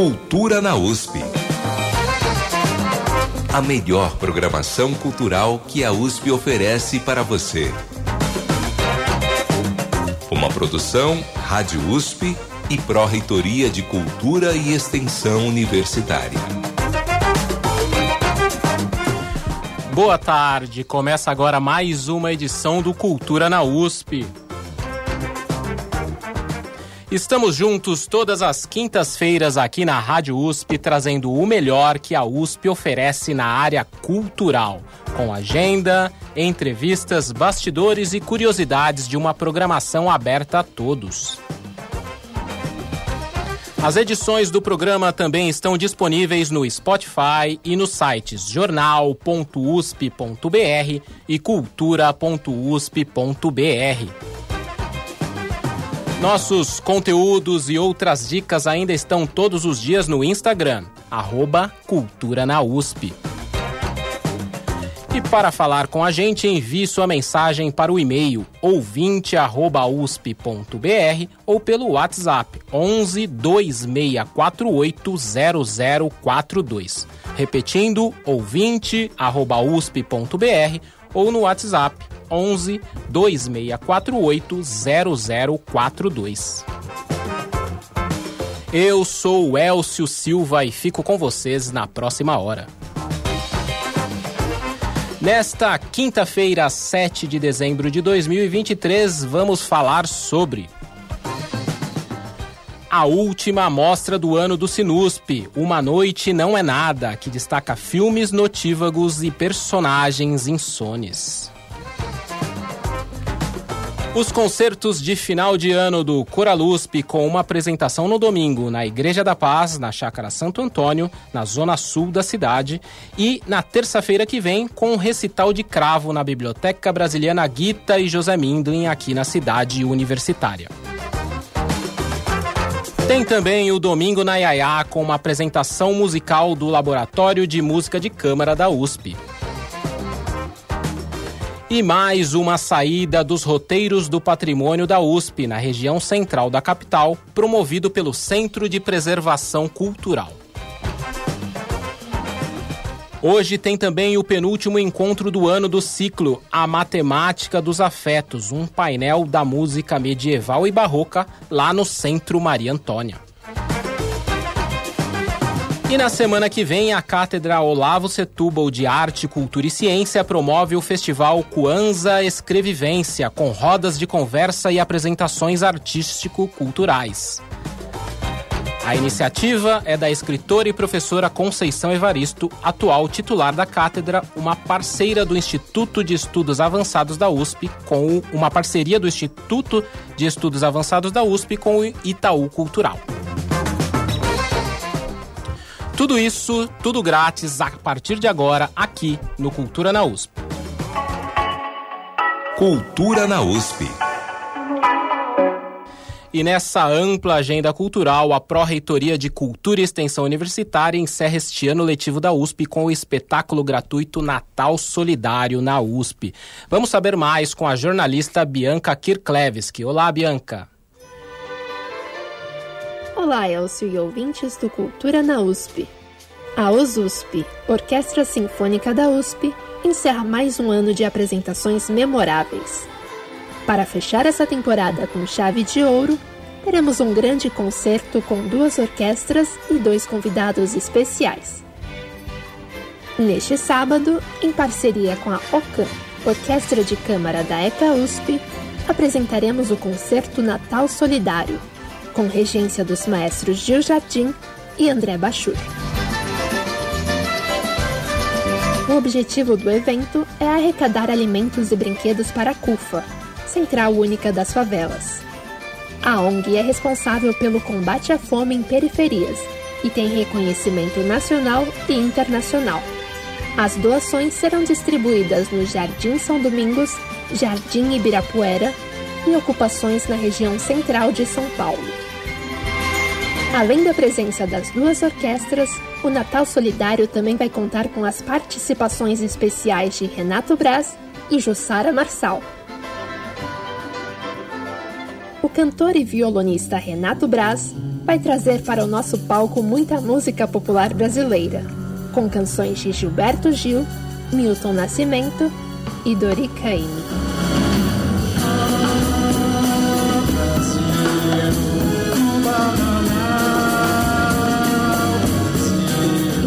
Cultura na USP. A melhor programação cultural que a USP oferece para você. Uma produção Rádio USP e Pró-Reitoria de Cultura e Extensão Universitária. Boa tarde, começa agora mais uma edição do Cultura na USP. Estamos juntos todas as quintas-feiras aqui na Rádio USP, trazendo o melhor que a USP oferece na área cultural, com agenda, entrevistas, bastidores e curiosidades de uma programação aberta a todos. As edições do programa também estão disponíveis no Spotify e nos sites jornal.usp.br e cultura.usp.br. Nossos conteúdos e outras dicas ainda estão todos os dias no Instagram, arroba Cultura na USP. E para falar com a gente, envie sua mensagem para o e-mail ouvinte@usp.br ou pelo WhatsApp 11 2648 0042. Repetindo, ouvinte@usp.br ou no WhatsApp 11 2648 0042. Eu sou o Elcio Silva e fico com vocês na próxima hora. Nesta quinta-feira, 7 de dezembro de 2023, vamos falar sobre a última mostra do ano do Sinusp, Uma Noite Não É Nada, que destaca filmes notívagos e personagens insones. Os concertos de final de ano do Coralusp com uma apresentação no domingo na Igreja da Paz, na Chácara Santo Antônio, na zona sul da cidade, e na terça-feira que vem com um recital de cravo na Biblioteca Brasiliana Guita e José Mindlin aqui na cidade universitária. Tem também o Domingo na Iaiá com uma apresentação musical do Laboratório de Música de Câmara da USP. E mais uma saída dos roteiros do patrimônio da USP, na região central da capital, promovido pelo Centro de Preservação Cultural. Hoje tem também o penúltimo encontro do ano do ciclo A Matemática dos Afetos, um painel da música medieval e barroca lá no Centro Maria Antônia. E na semana que vem, a Cátedra Olavo Setúbal de Arte, Cultura e Ciência promove o festival Cuanza Escrevivência, com rodas de conversa e apresentações artístico-culturais. A iniciativa é da escritora e professora Conceição Evaristo, atual titular da cátedra, uma parceira do Instituto de Estudos Avançados da USP, com uma parceria do Instituto de Estudos Avançados da USP com o Itaú Cultural. Tudo isso, tudo grátis a partir de agora aqui no Cultura na USP. Cultura na USP. E nessa ampla agenda cultural, a Pró-Reitoria de Cultura e Extensão Universitária encerra este ano letivo da USP com o espetáculo gratuito Natal Solidário na USP. Vamos saber mais com a jornalista Bianca Kirklevski. Olá, Bianca. Olá, Elcio e ouvintes do Cultura na USP. A OSUSP, Orquestra Sinfônica da USP, encerra mais um ano de apresentações memoráveis. Para fechar essa temporada com chave de ouro, teremos um grande concerto com duas orquestras e dois convidados especiais. Neste sábado, em parceria com a OCAM, Orquestra de Câmara da ECA USP, apresentaremos o concerto Natal Solidário, com regência dos maestros Gil Jardim e André Bachur. O objetivo do evento é arrecadar alimentos e brinquedos para a CUFA, Central Única das Favelas. A ONG é responsável pelo combate à fome em periferias e tem reconhecimento nacional e internacional. As doações serão distribuídas no Jardim São Domingos, Jardim Ibirapuera e ocupações na região central de São Paulo. Além da presença das duas orquestras, o Natal Solidário também vai contar com as participações especiais de Renato Braz e Jussara Marçal. O cantor e violonista Renato Braz vai trazer para o nosso palco muita música popular brasileira, com canções de Gilberto Gil, Milton Nascimento e Dori Caymmi.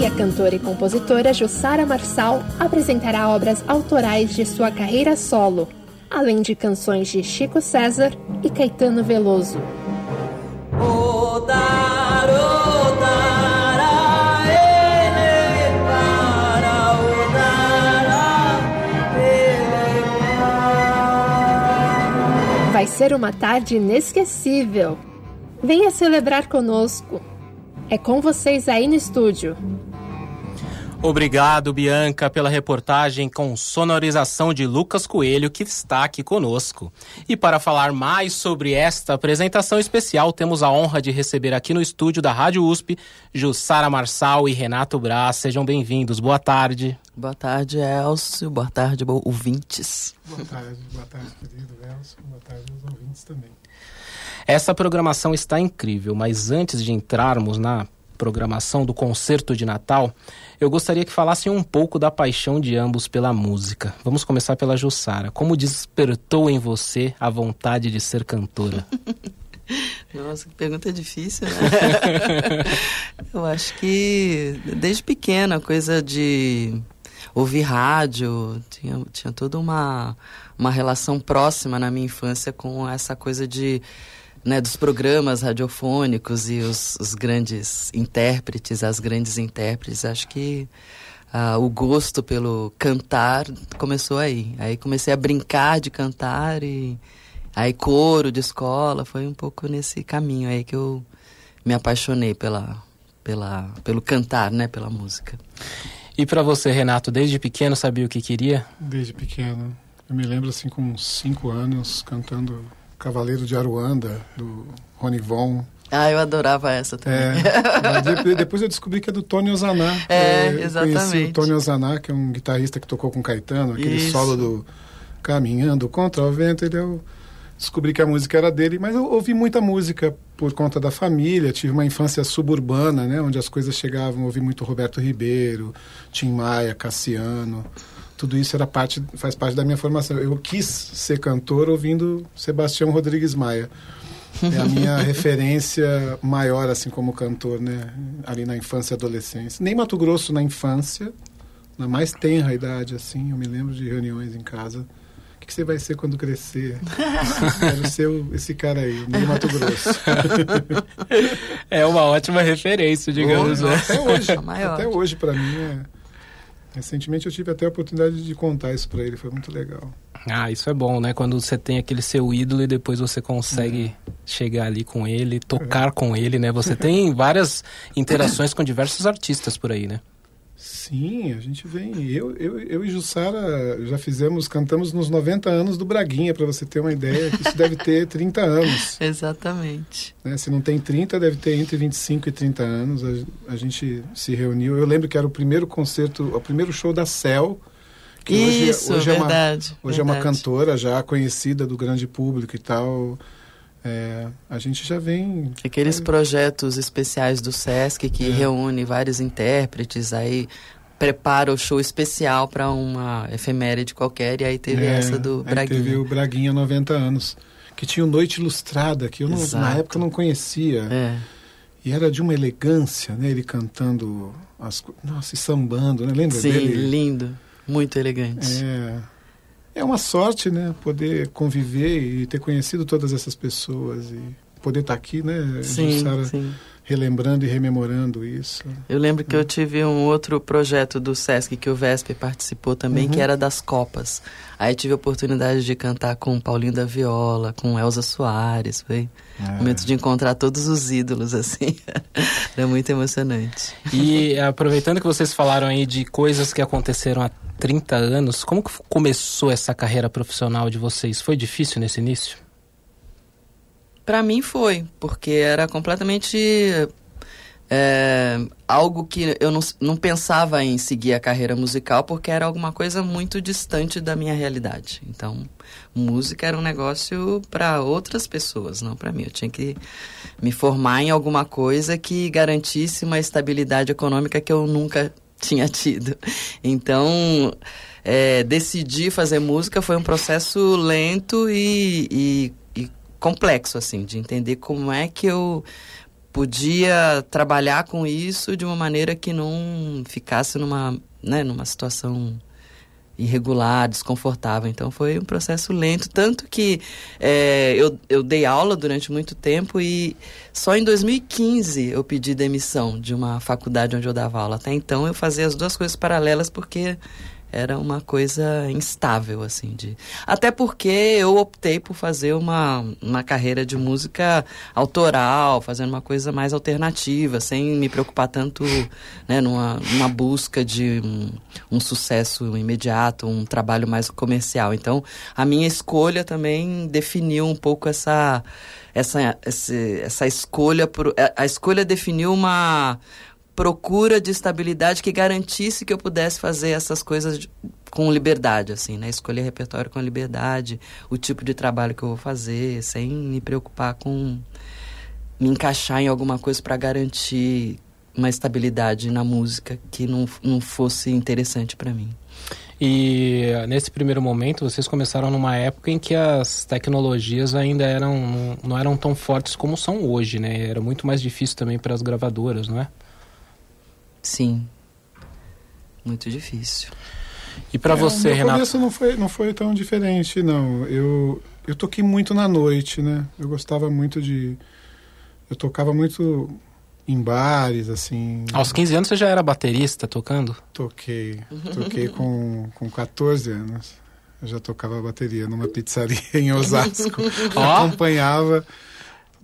E a cantora e compositora Jussara Marçal apresentará obras autorais de sua carreira solo, além de canções de Chico César e Caetano Veloso. Vai ser uma tarde inesquecível. Venha celebrar conosco. É com vocês aí no estúdio. Obrigado, Bianca, pela reportagem com sonorização de Lucas Coelho, que está aqui conosco. E para falar mais sobre esta apresentação especial, temos a honra de receber aqui no estúdio da Rádio USP Jussara Marçal e Renato Braz. Sejam bem-vindos. Boa tarde. Boa tarde, Elcio. Boa tarde, ouvintes. Boa tarde, boa tarde, querido Elcio. Boa tarde aos ouvintes também. Essa programação está incrível, mas antes de entrarmos na programação do concerto de Natal, eu gostaria que falassem um pouco da paixão de ambos pela música. Vamos começar pela Jussara. Como despertou em você a vontade de ser cantora? Nossa, que pergunta difícil, né? eu acho que desde pequena, coisa de ouvir rádio, tinha, tinha toda uma, uma relação próxima na minha infância com essa coisa de né, dos programas radiofônicos e os, os, grandes intérpretes, as grandes intérpretes. Acho que uh, o gosto pelo cantar começou aí. Aí comecei a brincar de cantar e aí coro de escola. Foi um pouco nesse caminho aí que eu me apaixonei pela, pela, pelo cantar, né, pela música. E para você, Renato, desde pequeno sabia o que queria? Desde pequeno. Eu me lembro assim com cinco anos cantando Cavaleiro de Aruanda, do Ronivon. Ah, eu adorava essa também. É, depois eu descobri que é do Tony Ozaná. É, é exatamente. Conheci o Tony Ozaná, que é um guitarrista que tocou com Caetano, aquele Isso. solo do Caminhando contra o Vento. Ele eu descobri que a música era dele, mas eu ouvi muita música por conta da família. Tive uma infância suburbana, né, onde as coisas chegavam. Ouvi muito Roberto Ribeiro, Tim Maia, Cassiano tudo isso era parte, faz parte da minha formação. Eu quis ser cantor ouvindo Sebastião Rodrigues Maia. É a minha referência maior, assim, como cantor, né? Ali na infância e adolescência. Nem Mato Grosso na infância, na mais tenra idade, assim. Eu me lembro de reuniões em casa. O que, que você vai ser quando crescer? Quero ser o, esse cara aí, nem Mato Grosso. é uma ótima referência, digamos. Oh, né? Até hoje, até hoje para mim é Recentemente eu tive até a oportunidade de contar isso para ele, foi muito legal. Ah, isso é bom, né? Quando você tem aquele seu ídolo e depois você consegue é. chegar ali com ele, tocar é. com ele, né? Você tem várias interações com diversos artistas por aí, né? Sim, a gente vem. Eu, eu, eu e Jussara já fizemos, cantamos nos 90 anos do Braguinha, para você ter uma ideia, que isso deve ter 30 anos. Exatamente. Né? Se não tem 30, deve ter entre 25 e 30 anos. A, a gente se reuniu. Eu lembro que era o primeiro concerto, o primeiro show da Cell. Que Isso, hoje, hoje verdade. É uma, hoje verdade. é uma cantora já conhecida do grande público e tal. É, a gente já vem. Aqueles projetos especiais do SESC que é. reúne vários intérpretes, aí prepara o show especial para uma efeméride qualquer, e aí teve é, essa do Braguinha. Teve o Braguinha 90 anos, que tinha o Noite Ilustrada, que eu não, na época não conhecia. É. E era de uma elegância, né? Ele cantando, as, nossa, e sambando, né? Lembra Sim, dele? lindo, muito elegante. É. É uma sorte, né? Poder conviver e ter conhecido todas essas pessoas e poder estar tá aqui, né? Sim, sim relembrando e rememorando isso. Eu lembro que eu tive um outro projeto do SESC que o VESP participou também, uhum. que era das Copas. Aí tive a oportunidade de cantar com Paulinho da Viola, com Elza Soares, foi é. momento de encontrar todos os ídolos, assim. era muito emocionante. E aproveitando que vocês falaram aí de coisas que aconteceram há 30 anos, como que começou essa carreira profissional de vocês? Foi difícil nesse início? Para mim foi, porque era completamente é, algo que eu não, não pensava em seguir a carreira musical porque era alguma coisa muito distante da minha realidade. Então, música era um negócio para outras pessoas, não para mim. Eu tinha que me formar em alguma coisa que garantisse uma estabilidade econômica que eu nunca tinha tido. Então, é, decidir fazer música foi um processo lento e, e, e complexo, assim, de entender como é que eu podia trabalhar com isso de uma maneira que não ficasse numa, né, numa situação irregular, desconfortável. Então foi um processo lento, tanto que é, eu, eu dei aula durante muito tempo e só em 2015 eu pedi demissão de uma faculdade onde eu dava aula. Até então eu fazia as duas coisas paralelas porque era uma coisa instável, assim. De... Até porque eu optei por fazer uma, uma carreira de música autoral, fazendo uma coisa mais alternativa, sem me preocupar tanto né, numa, numa busca de um, um sucesso imediato, um trabalho mais comercial. Então, a minha escolha também definiu um pouco essa, essa, essa, escolha. Por, a escolha definiu uma procura de estabilidade que garantisse que eu pudesse fazer essas coisas com liberdade, assim, né? Escolher repertório com liberdade, o tipo de trabalho que eu vou fazer, sem me preocupar com me encaixar em alguma coisa para garantir uma estabilidade na música que não, não fosse interessante para mim. E nesse primeiro momento, vocês começaram numa época em que as tecnologias ainda eram não eram tão fortes como são hoje, né? Era muito mais difícil também para as gravadoras, não é? Sim. Muito difícil. E para é, você, Renato? começo não foi, não foi tão diferente, não. Eu, eu toquei muito na noite, né? Eu gostava muito de... Eu tocava muito em bares, assim. Aos 15 anos você já era baterista tocando? Toquei. Toquei com, com 14 anos. Eu já tocava bateria numa pizzaria em Osasco. oh. Acompanhava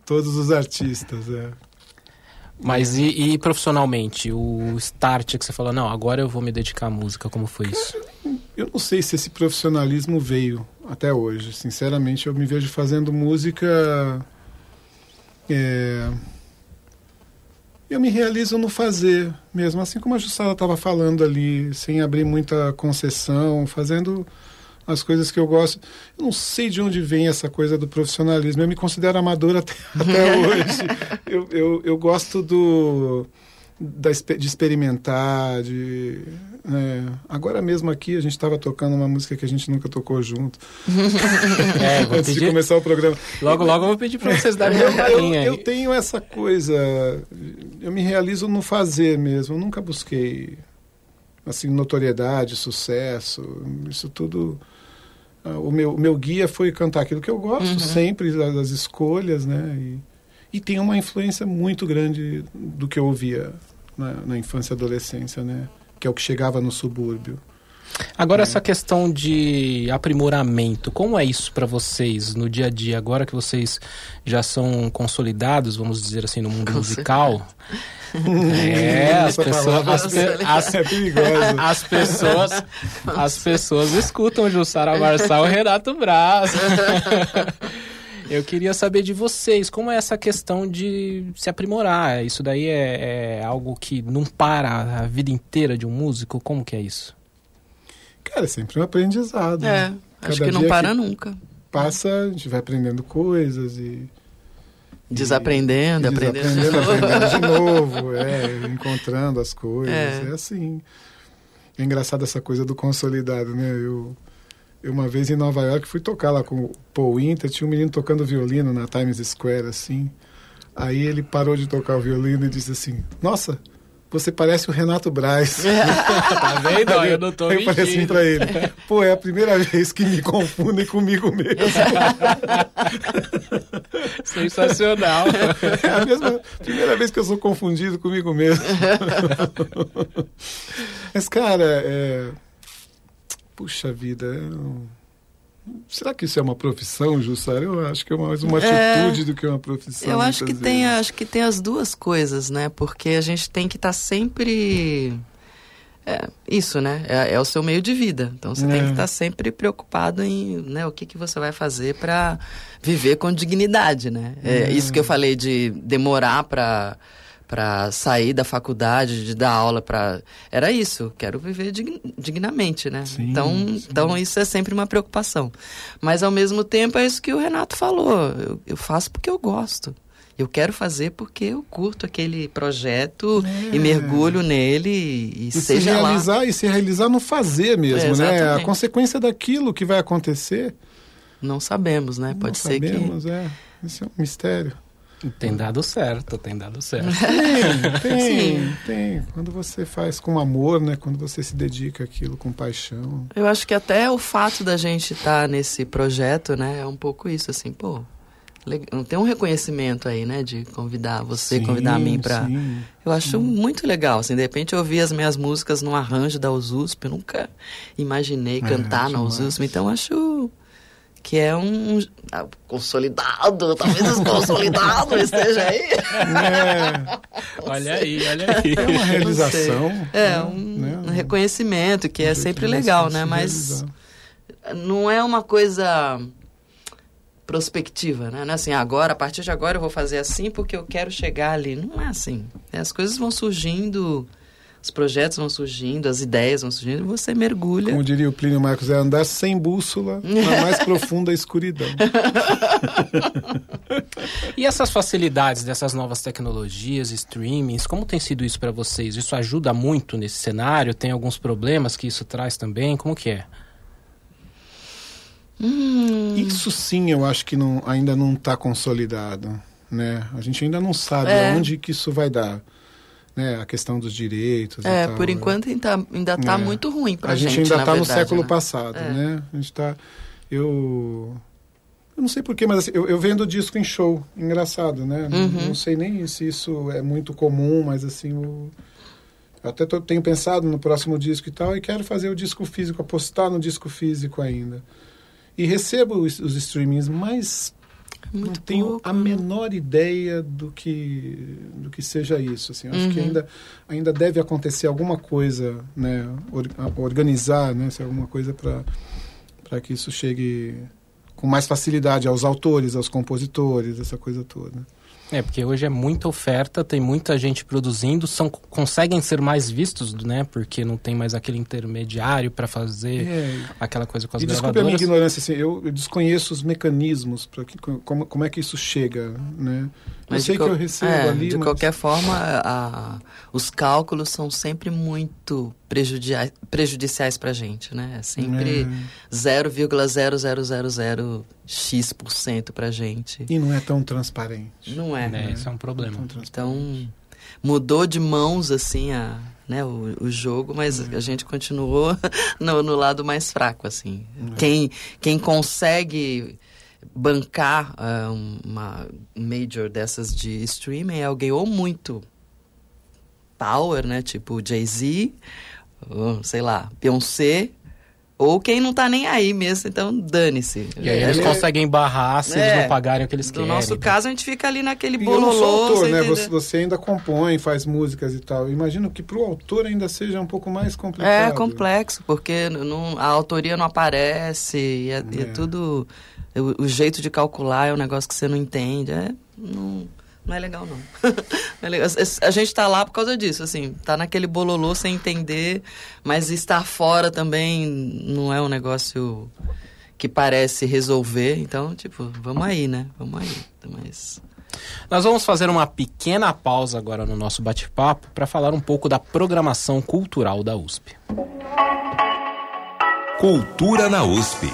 todos os artistas, é. Mas e, e, profissionalmente, o start que você falou, não, agora eu vou me dedicar à música, como foi isso? Eu não sei se esse profissionalismo veio até hoje. Sinceramente, eu me vejo fazendo música. É, eu me realizo no fazer mesmo, assim como a Jussara estava falando ali, sem abrir muita concessão, fazendo as coisas que eu gosto. Eu não sei de onde vem essa coisa do profissionalismo. Eu me considero amador até, até hoje. Eu, eu, eu gosto do da, de experimentar, de é, agora mesmo aqui a gente estava tocando uma música que a gente nunca tocou junto. É, Antes pedir... de começar o programa. Logo, logo eu vou pedir para vocês darem uma palhinha. Eu, eu, tenho essa coisa, eu me realizo no fazer mesmo. Eu nunca busquei assim notoriedade, sucesso, isso tudo o meu, meu guia foi cantar aquilo que eu gosto, uhum. sempre das escolhas, né? E, e tem uma influência muito grande do que eu ouvia na, na infância e adolescência, né? Que é o que chegava no subúrbio. Agora, é. essa questão de aprimoramento, como é isso para vocês no dia a dia? Agora que vocês já são consolidados, vamos dizer assim, no mundo musical. É, as pessoas, as, pe as, é as, pessoas, as pessoas escutam Jussara Marçal e Renato Braz. Eu queria saber de vocês, como é essa questão de se aprimorar? Isso daí é, é, algo que não para a vida inteira de um músico? Como que é isso? Cara, é sempre um aprendizado. É, né? acho que não para que nunca. Passa, a gente vai aprendendo coisas e Desaprendendo, e, aprendendo, desaprendendo, aprendendo de novo, é, encontrando as coisas, é. é. assim. É engraçado essa coisa do consolidado, né? Eu, eu uma vez em Nova York fui tocar lá com o Paul Winter, tinha um menino tocando violino na Times Square, assim. Aí ele parou de tocar o violino e disse assim, nossa, você parece o Renato Braz. tá vendo? Aí, eu não tô Eu falei assim pra ele, pô, é a primeira vez que me confundem comigo mesmo. Sensacional. É a mesma, primeira vez que eu sou confundido comigo mesmo. Mas, cara, é... Puxa vida, eu... Será que isso é uma profissão, Jussara? Eu acho que é mais uma é, atitude do que uma profissão. Eu acho que, tem, acho que tem as duas coisas, né? Porque a gente tem que estar tá sempre. É, isso, né? É, é, o seu meio de vida. Então você é. tem que estar tá sempre preocupado em né, o que, que você vai fazer para viver com dignidade, né? É, é, isso que eu falei de demorar para para sair da faculdade, de dar aula para era isso, quero viver dignamente, né? Sim, então, sim. então isso é sempre uma preocupação. Mas ao mesmo tempo é isso que o Renato falou, eu, eu faço porque eu gosto. Eu quero fazer porque eu curto aquele projeto É. e mergulho nele e, E se seja realizar lá. e se realizar no fazer mesmo, É, né? A consequência daquilo que vai acontecer. Não sabemos, né? Pode não ser sabemos, é. Isso é um mistério. Tem dado certo, tem dado certo. Tem, tem, Sim. tem. Quando você faz com amor, né? Quando você se dedica àquilo com paixão. Eu acho que até o fato da gente estar nesse projeto, né? É um pouco isso, assim, pô. leg- Tem um reconhecimento aí, né? De convidar você, Sim, convidar a mim pra. sim. Eu acho muito legal, assim, de repente eu ouvir as minhas músicas num arranjo da USUSP, eu nunca imaginei cantar na demais. USUSP, então acho que é um ah, consolidado, talvez os consolidados esteja aí. É, Olha aí, olha aí. é uma realização. É, né? um, Né? um reconhecimento que é Um sempre legal, se né? Mas realizar. não é uma coisa prospectiva, né? Não é assim, agora, a partir de agora eu vou fazer assim porque eu quero chegar ali. Não é assim. As coisas vão surgindo, os projetos vão surgindo, as ideias vão surgindo, você mergulha. Como diria o Plínio Marcos, é andar sem bússola na mais profunda escuridão. E essas facilidades dessas novas tecnologias, streamings, como tem sido isso para vocês? Isso ajuda muito nesse cenário? Tem alguns problemas que isso traz também? Como que é? Hum, Isso sim, eu acho que não, ainda não está consolidado, né? A gente ainda não sabe É. onde que isso vai dar, né? A questão dos direitos. é, por enquanto ainda, ainda tá É. muito ruim pra a gente, gente, ainda está no século né? passado, É. né? A gente está, eu, eu não sei porquê, mas assim, eu, eu vendo disco em show, engraçado, né? Não- Uhum. Não sei nem se isso é muito comum, mas assim, o- eu até tô- tenho pensado no próximo disco e tal, e quero fazer o disco físico, apostar no disco físico ainda. E recebo os, os streamings, mas não Muito tenho pouco, a né? menor ideia do que do que seja isso. Assim. Eu Acho que Uhum. ainda, ainda deve acontecer alguma coisa, né? or- organizar, né? se alguma coisa para que isso chegue com mais facilidade aos autores, aos compositores, essa coisa toda. É, porque hoje é muita oferta, tem muita gente produzindo, são, conseguem ser mais vistos, né? Porque não tem mais aquele intermediário para fazer É, aquela coisa com as e desculpe a minha ignorância, assim, eu, eu desconheço os mecanismos para que como, como é que isso chega, né? Mas eu sei de que eu recebo é, ali, De mas... qualquer forma, a- os cálculos são sempre muito prejudiciais pra gente, né? É sempre É. 0,0000x% pra gente. E não é tão transparente. Não é. É, isso é um problema. Tão transparente. Então, mudou de mãos, assim, a, né, o, o jogo, mas Uhum. a gente continuou no, no lado mais fraco, assim. Uhum. Quem, quem consegue bancar ah, uma major dessas de streaming é alguém ou muito power, né, tipo Jay-Z, sei lá, Beyoncé, ou quem não tá nem aí mesmo, então dane-se. E aí eles É. conseguem barrar se É. eles não pagarem o que eles No querem. nosso então. caso, a gente fica ali naquele E bololô, autor, você né? Você, você ainda compõe, faz músicas e tal. Imagino que pro autor ainda seja um pouco mais complicado. É complexo, porque não, a autoria não aparece, e é, e é É. tudo. O, o jeito de calcular é um negócio que você não entende. É, não, não é legal, não. Não é legal. A gente tá lá por causa disso, assim, tá naquele bololô sem entender, mas estar fora também não é um negócio que parece resolver. Então, tipo, vamos aí, né? Vamos aí. Mas. Nós vamos fazer uma pequena pausa agora no nosso bate-papo para falar um pouco da programação cultural da USP. Cultura na USP.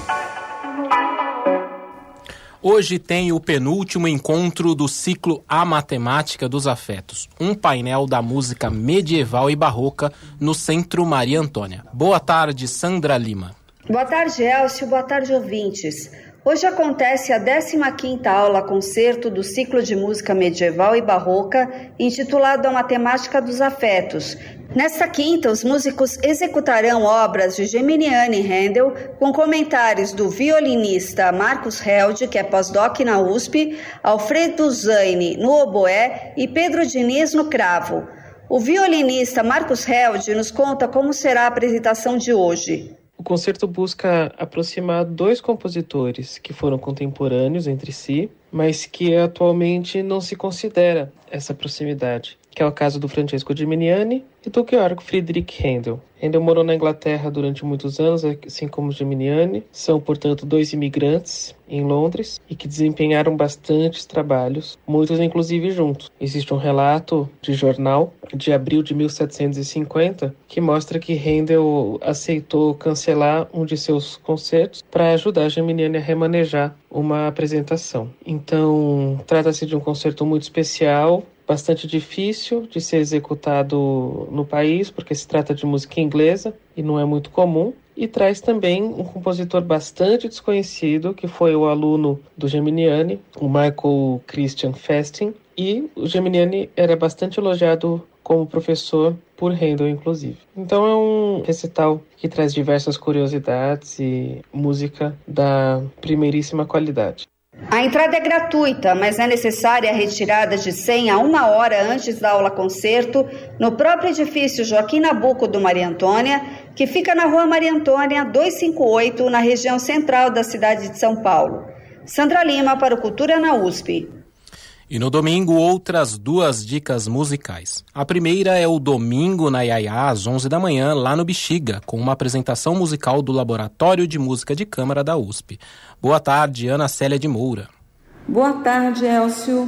Hoje tem o penúltimo encontro do ciclo A Matemática dos Afetos, um painel da música medieval e barroca no Centro Maria Antônia. Boa tarde, Sandra Lima. Boa tarde, Elcio. Boa tarde, ouvintes. Hoje acontece a 15ª aula concerto do ciclo de música medieval e barroca, intitulado A Matemática dos Afetos. Nesta quinta, os músicos executarão obras de Geminiani Handel, com comentários do violinista Marcos Held, que é pós-doc na USP, Alfredo Zaine no oboé e Pedro Diniz no cravo. O violinista Marcos Held nos conta como será a apresentação de hoje. O concerto busca aproximar dois compositores que foram contemporâneos entre si, mas que atualmente não se considera essa proximidade. Que é o caso do Francesco Gimignani e do Georg Friedrich Händel. Händel morou na Inglaterra durante muitos anos, assim como Gimignani. São, portanto, dois imigrantes em Londres e que desempenharam bastantes trabalhos, muitos inclusive juntos. Existe um relato de jornal de abril de 1750 que mostra que Händel aceitou cancelar um de seus concertos para ajudar Gimignani a remanejar uma apresentação. Então, trata-se de um concerto muito especial, bastante difícil de ser executado no país, porque se trata de música inglesa e não é muito comum. E traz também um compositor bastante desconhecido, que foi o aluno do Geminiani, o Michael Christian Festing. E o Geminiani era bastante elogiado como professor por Handel, inclusive. Então é um recital que traz diversas curiosidades e música da primeiríssima qualidade. A entrada é gratuita, mas é necessária a retirada de senha uma hora antes da aula concerto no próprio edifício Joaquim Nabuco do Maria Antônia, que fica na rua Maria Antônia 258, na região central da cidade de São Paulo. Sandra Lima para o Cultura na USP. E no domingo, outras duas dicas musicais. A primeira é o Domingo na Iaiá, às 11 da manhã, lá no Bexiga, com uma apresentação musical do Laboratório de Música de Câmara da USP. Boa tarde, Ana Célia de Moura. Boa tarde, Elcio.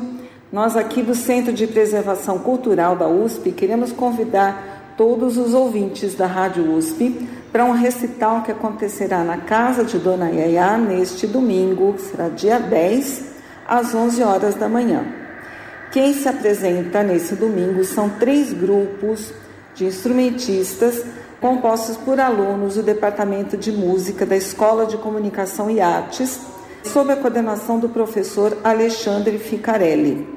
Nós aqui do Centro de Preservação Cultural da USP queremos convidar todos os ouvintes da Rádio USP para um recital que acontecerá na Casa de Dona Iaiá neste domingo, será dia 10, às 11 horas da manhã. Quem se apresenta nesse domingo são três grupos de instrumentistas compostos por alunos do Departamento de Música da Escola de Comunicação e Artes, sob a coordenação do professor Alexandre Ficarelli.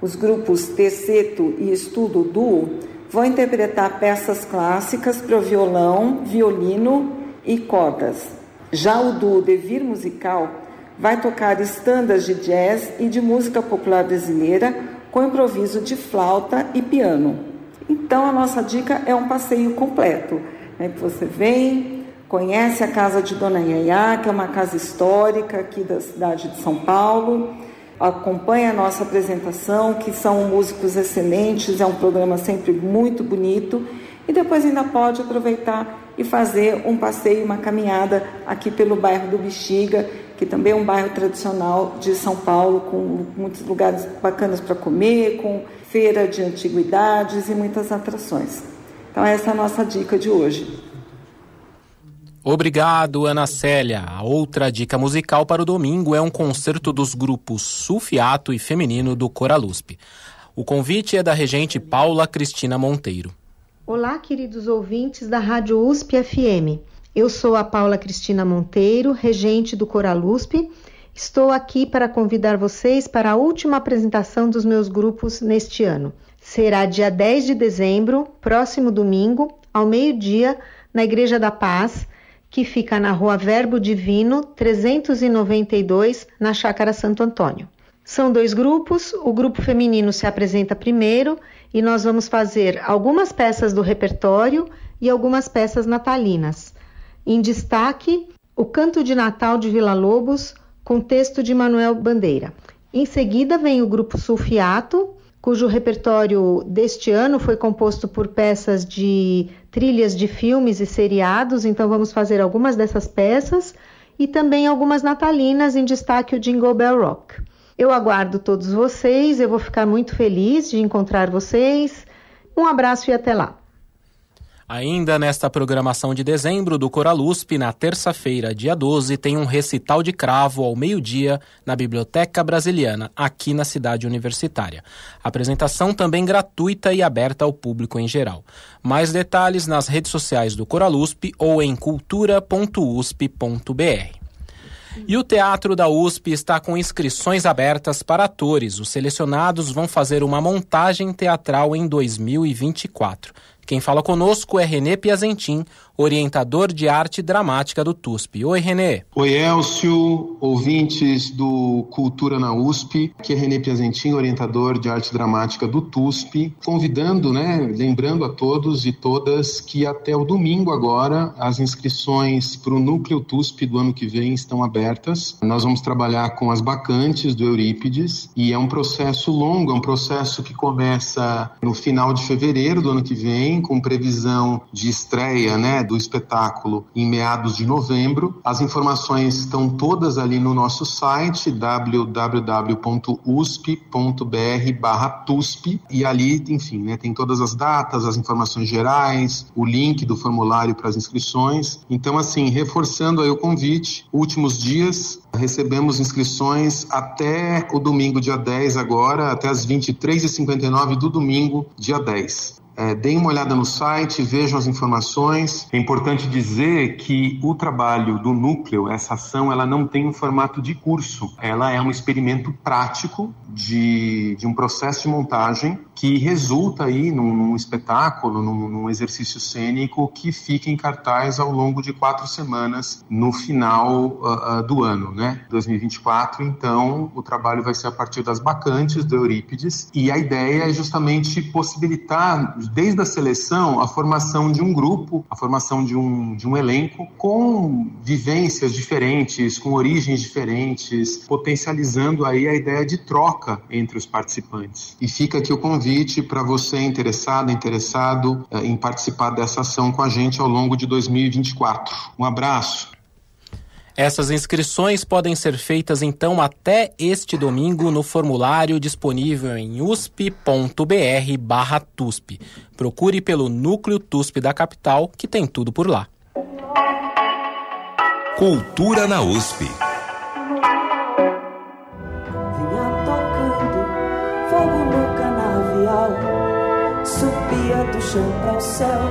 Os grupos Terceto e Estudo Duo vão interpretar peças clássicas para violão, violino e cordas. Já o duo Devir Musical vai tocar estandas de jazz e de música popular brasileira com improviso de flauta e piano. Então a nossa dica é um passeio completo, né, que você vem, conhece a casa de Dona Iaiá, que é uma casa histórica aqui da cidade de São Paulo, acompanha a nossa apresentação, que são músicos excelentes, é um programa sempre muito bonito, e depois ainda pode aproveitar e fazer um passeio, uma caminhada aqui pelo bairro do Bexiga, que também é um bairro tradicional de São Paulo, com muitos lugares bacanas para comer, com feira de antiguidades e muitas atrações. Então, essa é a nossa dica de hoje. Obrigado, Ana Célia. A outra dica musical para o domingo é um concerto dos grupos Sulfiato e Feminino do Coraluspe. O convite é da regente Paula Cristina Monteiro. Olá, queridos ouvintes da Rádio USP FM. Eu sou a Paula Cristina Monteiro, regente do Coraluspe. Estou aqui para convidar vocês para a última apresentação dos meus grupos neste ano. Será dia 10 de dezembro, próximo domingo, ao meio-dia, na Igreja da Paz, que fica na Rua Verbo Divino, 392, na Chácara Santo Antônio. São dois grupos, o grupo feminino se apresenta primeiro e nós vamos fazer algumas peças do repertório e algumas peças natalinas. Em destaque, o Canto de Natal de Vila Lobos, com texto de Manuel Bandeira. Em seguida vem o grupo Sulfiato, cujo repertório deste ano foi composto por peças de trilhas de filmes e seriados, então vamos fazer algumas dessas peças e também algumas natalinas, em destaque o Jingle Bell Rock. Eu aguardo todos vocês, eu vou ficar muito feliz de encontrar vocês. Um abraço e até lá. Ainda nesta programação de dezembro do Coralusp, na terça-feira, dia 12, tem um recital de cravo ao meio-dia na Biblioteca Brasiliana, aqui na cidade universitária. Apresentação também gratuita e aberta ao público em geral. Mais detalhes nas redes sociais do Coralusp ou em cultura.usp.br. E o Teatro da USP está com inscrições abertas para atores. Os selecionados vão fazer uma montagem teatral em 2024. Quem fala conosco é Renê Piazentin, orientador de arte dramática do TUSP. Oi, Renê. Oi, Elcio, ouvintes do Cultura na USP. Aqui é Renê Piazentin, orientador de arte dramática do TUSP, convidando, né, lembrando a todos e todas que até o domingo agora as inscrições para o Núcleo TUSP do ano que vem estão abertas. Nós vamos trabalhar com as bacantes do Eurípides e é um processo longo, é um processo que começa no final de fevereiro do ano que vem, com previsão de estreia, né, do espetáculo em meados de novembro. As informações estão todas ali no nosso site www.usp.br/tusp e ali, enfim, né, tem todas as datas, as informações gerais, o link do formulário para as inscrições. Então, assim, reforçando aí o convite, últimos dias recebemos inscrições até o domingo, dia 10 agora, até as 23h59 do domingo, dia 10. É, deem uma olhada no site, vejam as informações. É importante dizer que o trabalho do núcleo, essa ação, ela não tem um formato de curso. Ela é um experimento prático de, de um processo de montagem que resulta aí num, num espetáculo, num, num, exercício cênico que fica em cartaz ao longo de quatro semanas no final uh, uh, do ano, né? 2024. Então, o trabalho vai ser a partir das bacantes do Eurípides e a ideia é justamente possibilitar desde a seleção, a formação de um grupo, a formação de um, de um elenco com vivências diferentes, com origens diferentes, potencializando aí a ideia de troca entre os participantes. E fica aqui o convite para você interessado, interessado eh, em participar dessa ação com a gente ao longo de 2024. Um abraço. Essas inscrições podem ser feitas então até este domingo no formulário disponível em usp.br/tusp. Procure pelo Núcleo TUSP da capital, que tem tudo por lá. Cultura na USP. Vinha tocando fogo no canavial, subia do chão para o céu,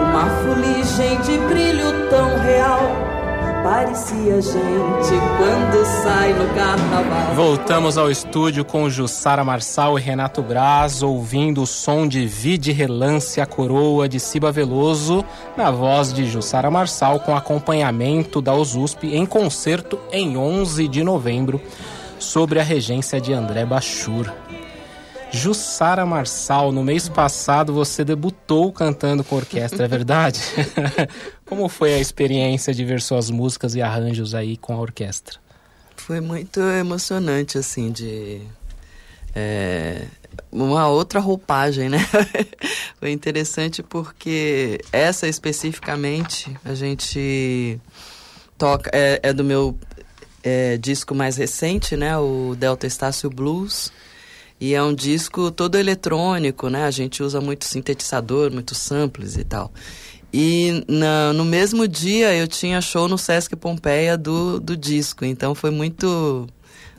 uma fuligem de brilho tão real parecia gente quando sai no carnaval. Voltamos ao estúdio com Jussara Marçal e Renato Braz, ouvindo o som de Vide Relance a Coroa de Ciba Veloso, na voz de Jussara Marçal, com acompanhamento da USUSP em concerto em 11 de novembro, sobre a regência de André Bachur. Jussara Marçal, no mês passado você debutou cantando com orquestra, é verdade? Como foi a experiência de ver suas músicas e arranjos aí com a orquestra? Foi muito emocionante, assim, de. É, uma outra roupagem, né? foi interessante porque essa especificamente a gente toca. É, é do meu é, disco mais recente, né? O Delta Estácio Blues. E é um disco todo eletrônico, né? A gente usa muito sintetizador, muitos samples e tal. E na, no mesmo dia eu tinha show no Sesc Pompeia do, do disco, então foi muito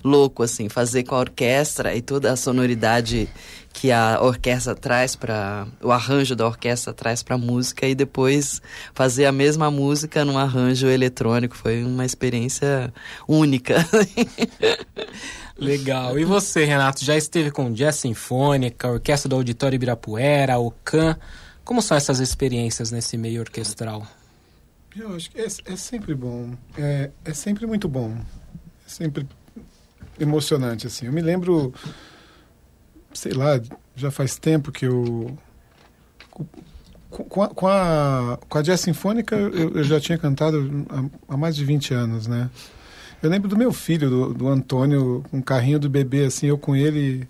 louco, assim, fazer com a orquestra e toda a sonoridade que a orquestra traz para o arranjo da orquestra traz para a música e depois fazer a mesma música num arranjo eletrônico foi uma experiência única. Legal. E você, Renato, já esteve com Jazz Sinfônica, Orquestra do Auditório Ibirapuera, o CAN. Como são essas experiências nesse meio orquestral? Eu acho que é, é sempre bom. É, é sempre muito bom. É sempre emocionante, assim. Eu me lembro, sei lá, já faz tempo que eu... Com a, com a, com a Jazz Sinfônica eu, eu já tinha cantado há, há mais de 20 anos, né? Eu lembro do meu filho, do, do Antônio, com um carrinho do bebê, assim, eu com ele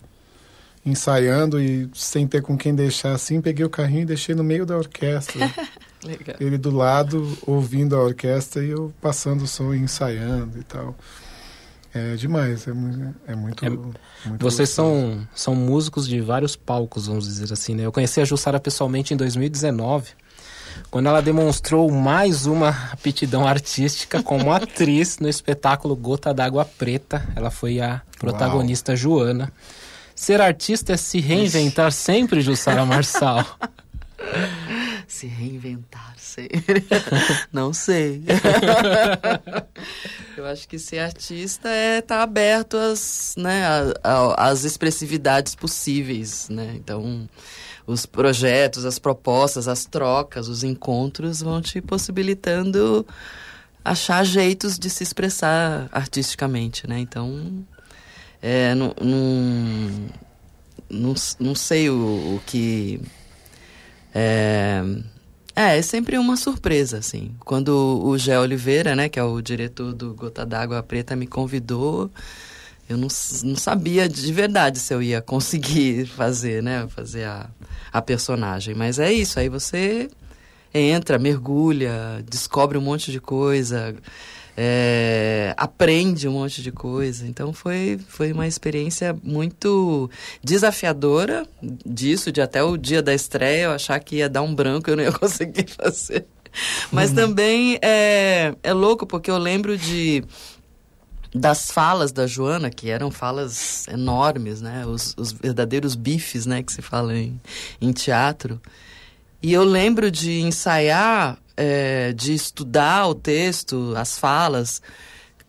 ensaiando e sem ter com quem deixar assim, peguei o carrinho e deixei no meio da orquestra. ele do lado, ouvindo a orquestra e eu passando o som e ensaiando e tal. É demais, é, é muito, é, muito Vocês são, são músicos de vários palcos, vamos dizer assim, né? Eu conheci a Jussara pessoalmente em 2019 quando ela demonstrou mais uma aptidão artística como atriz no espetáculo Gota d'Água Preta. Ela foi a protagonista Uau. Joana. Ser artista é se reinventar sempre, Jussara Marçal. Se reinventar sempre. Não sei. Eu acho que ser artista é estar tá aberto às, né, às expressividades possíveis, né? Então, os projetos, as propostas, as trocas, os encontros vão te possibilitando achar jeitos de se expressar artisticamente, né? Então, é, não, não, não, sei o, o que... É, é, é sempre uma surpresa, assim. Quando o Gé Oliveira, né, que é o diretor do Gota d'Água Preta, me convidou, eu não, não sabia de verdade se eu ia conseguir fazer, né, fazer a, a personagem. Mas é isso, aí você entra, mergulha, descobre um monte de coisa, é, aprende um monte de coisa. Então foi, foi uma experiência muito desafiadora disso, de até o dia da estreia eu achar que ia dar um branco e eu não ia conseguir fazer. Mas uhum. também é, é louco, porque eu lembro de das falas da Joana, que eram falas enormes, né? Os, os verdadeiros bifes, né? Que se fala em, em teatro. E eu lembro de ensaiar, é, de estudar o texto, as falas,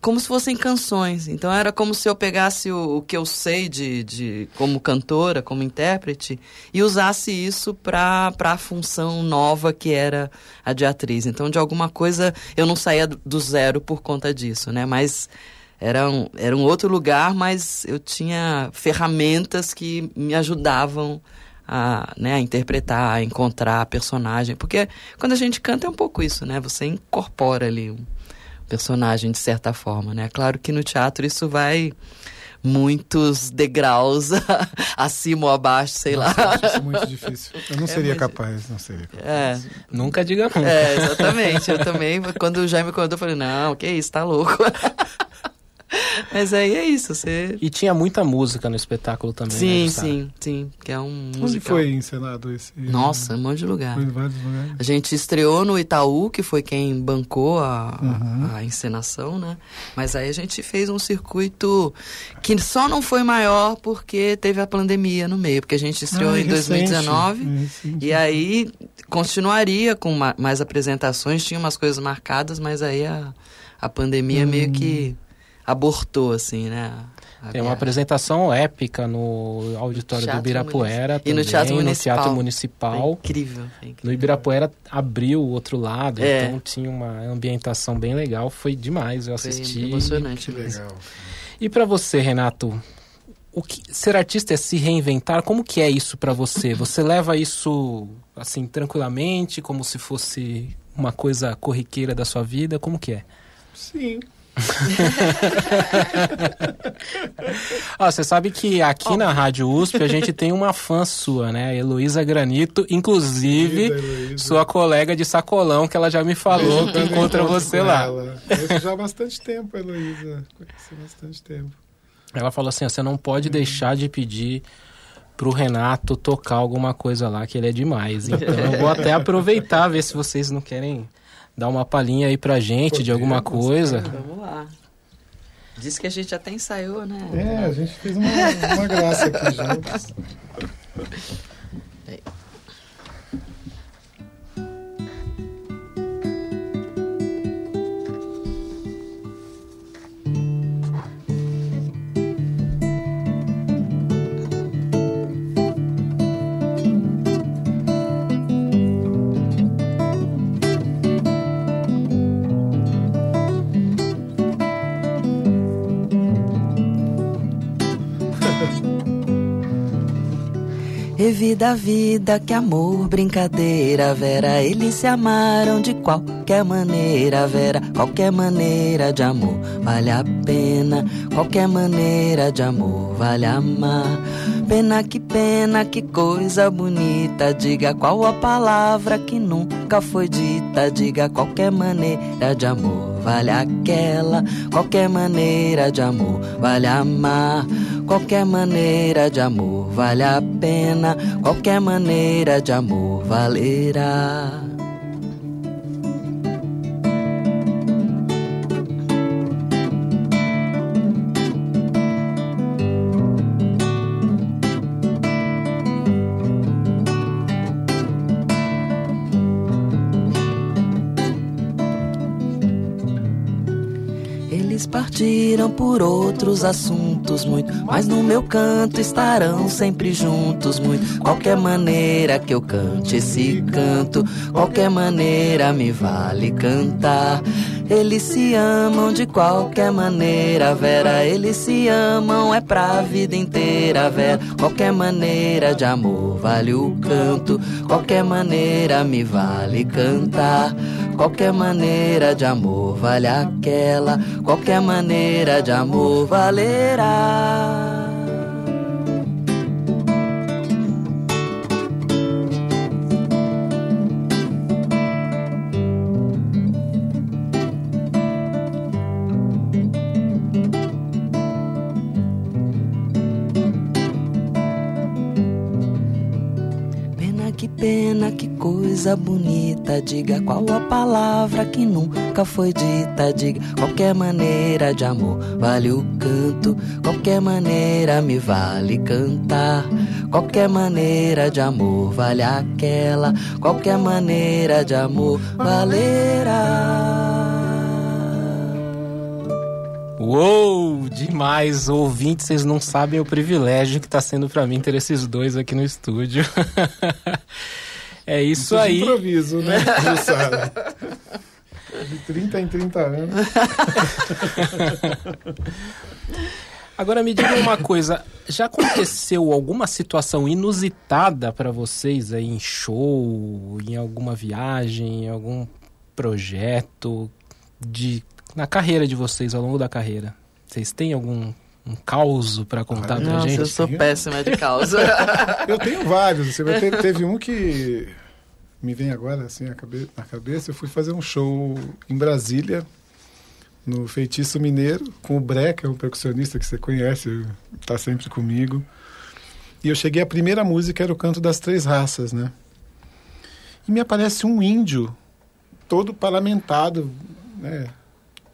como se fossem canções. Então era como se eu pegasse o, o que eu sei de, de como cantora, como intérprete, e usasse isso para a função nova que era a de atriz. Então, de alguma coisa, eu não saía do zero por conta disso, né? Mas era um, era um outro lugar, mas eu tinha ferramentas que me ajudavam a, né, a interpretar, a encontrar a personagem. Porque quando a gente canta é um pouco isso, né? Você incorpora ali um personagem de certa forma, né? Claro que no teatro isso vai muitos degraus acima ou abaixo, sei Nossa, lá. Eu acho isso muito difícil. Eu não é seria capaz, não seria capaz. É. Nunca diga nunca. É, exatamente. Eu também, quando o Jaime contou, eu falei, não, que isso, tá louco. Mas aí é isso, você... E tinha muita música no espetáculo também, Sim, né, sim, sim, que é um musical. Onde foi encenado esse? Nossa, um monte de lugar. Foi em vários lugares. A gente estreou no Itaú, que foi quem bancou a, uhum. a, a, encenação, né? Mas aí a gente fez um circuito que só não foi maior porque teve a pandemia no meio, porque a gente estreou ah, em recente. 2019 recente. e aí continuaria com mais apresentações, tinha umas coisas marcadas, mas aí a, a pandemia hum. meio que abortou, assim, né? Tem uma apresentação épica no auditório do Ibirapuera e no Teatro Municipal. No Teatro Municipal. incrível, incrível, No Ibirapuera abriu o outro lado, é. então tinha uma ambientação bem legal. Foi demais, eu assisti. Foi emocionante mesmo. E para você, Renato, o que, ser artista é se reinventar? Como que é isso para você? Você leva isso assim tranquilamente, como se fosse uma coisa corriqueira da sua vida? Como que é? Sim, você sabe que aqui oh. na Rádio USP a gente tem uma fã sua, né? Heloísa Granito, inclusive sua colega de sacolão, que ela já me falou que encontra você lá. Já há bastante tempo, Heloísa. Conheço bastante tempo. Ela falou assim: você não pode hum. deixar de pedir pro Renato tocar alguma coisa lá, que ele é demais. Então eu vou até aproveitar, ver se vocês não querem dar uma palhinha aí pra gente Podemos, de alguma coisa. Vamos lá. Diz que a gente até ensaiou, né? É, a gente fez uma, uma graça aqui juntos. E vida, vida, que amor, brincadeira, Vera. Eles se amaram de qualquer maneira, Vera. Qualquer maneira de amor vale a pena. Qualquer maneira de amor vale amar. Pena que pena, que coisa bonita. Diga qual a palavra que nunca foi dita. Diga qualquer maneira de amor vale aquela. Qualquer maneira de amor vale amar. Qualquer maneira de amor vale a pena. Qualquer maneira de amor valerá. Partiram por outros assuntos muito, mas no meu canto estarão sempre juntos muito. Qualquer maneira que eu cante esse canto, qualquer maneira me vale cantar. Eles se amam de qualquer maneira, Vera. Eles se amam, é pra vida inteira, Vera. Qualquer maneira de amor vale o canto, qualquer maneira me vale cantar. Qualquer maneira de amor vale aquela, qualquer maneira de amor valerá. Coisa bonita. Diga qual a palavra que nunca foi dita. Diga qualquer maneira de amor vale o canto. Qualquer maneira me vale cantar. Qualquer maneira de amor vale aquela. Qualquer maneira de amor valerá. Uou, demais, ouvintes, vocês não sabem o privilégio que está sendo para mim ter esses dois aqui no estúdio. é isso aí. De improviso, né, Jussara? De 30 em 30 anos. Agora me diga uma coisa, já aconteceu alguma situação inusitada para vocês aí em show, em alguma viagem, em algum projeto de na carreira de vocês, ao longo da carreira? Vocês têm algum um caos para contar Ai, pra nossa, gente? eu sou péssima de caos. eu tenho vários. Você teve, teve um que me vem agora assim na cabeça. Eu fui fazer um show em Brasília, no Feitiço Mineiro, com o Breca, um percussionista que você conhece, está sempre comigo. E eu cheguei, a primeira música era o Canto das Três Raças, né? E me aparece um índio, todo parlamentado, né?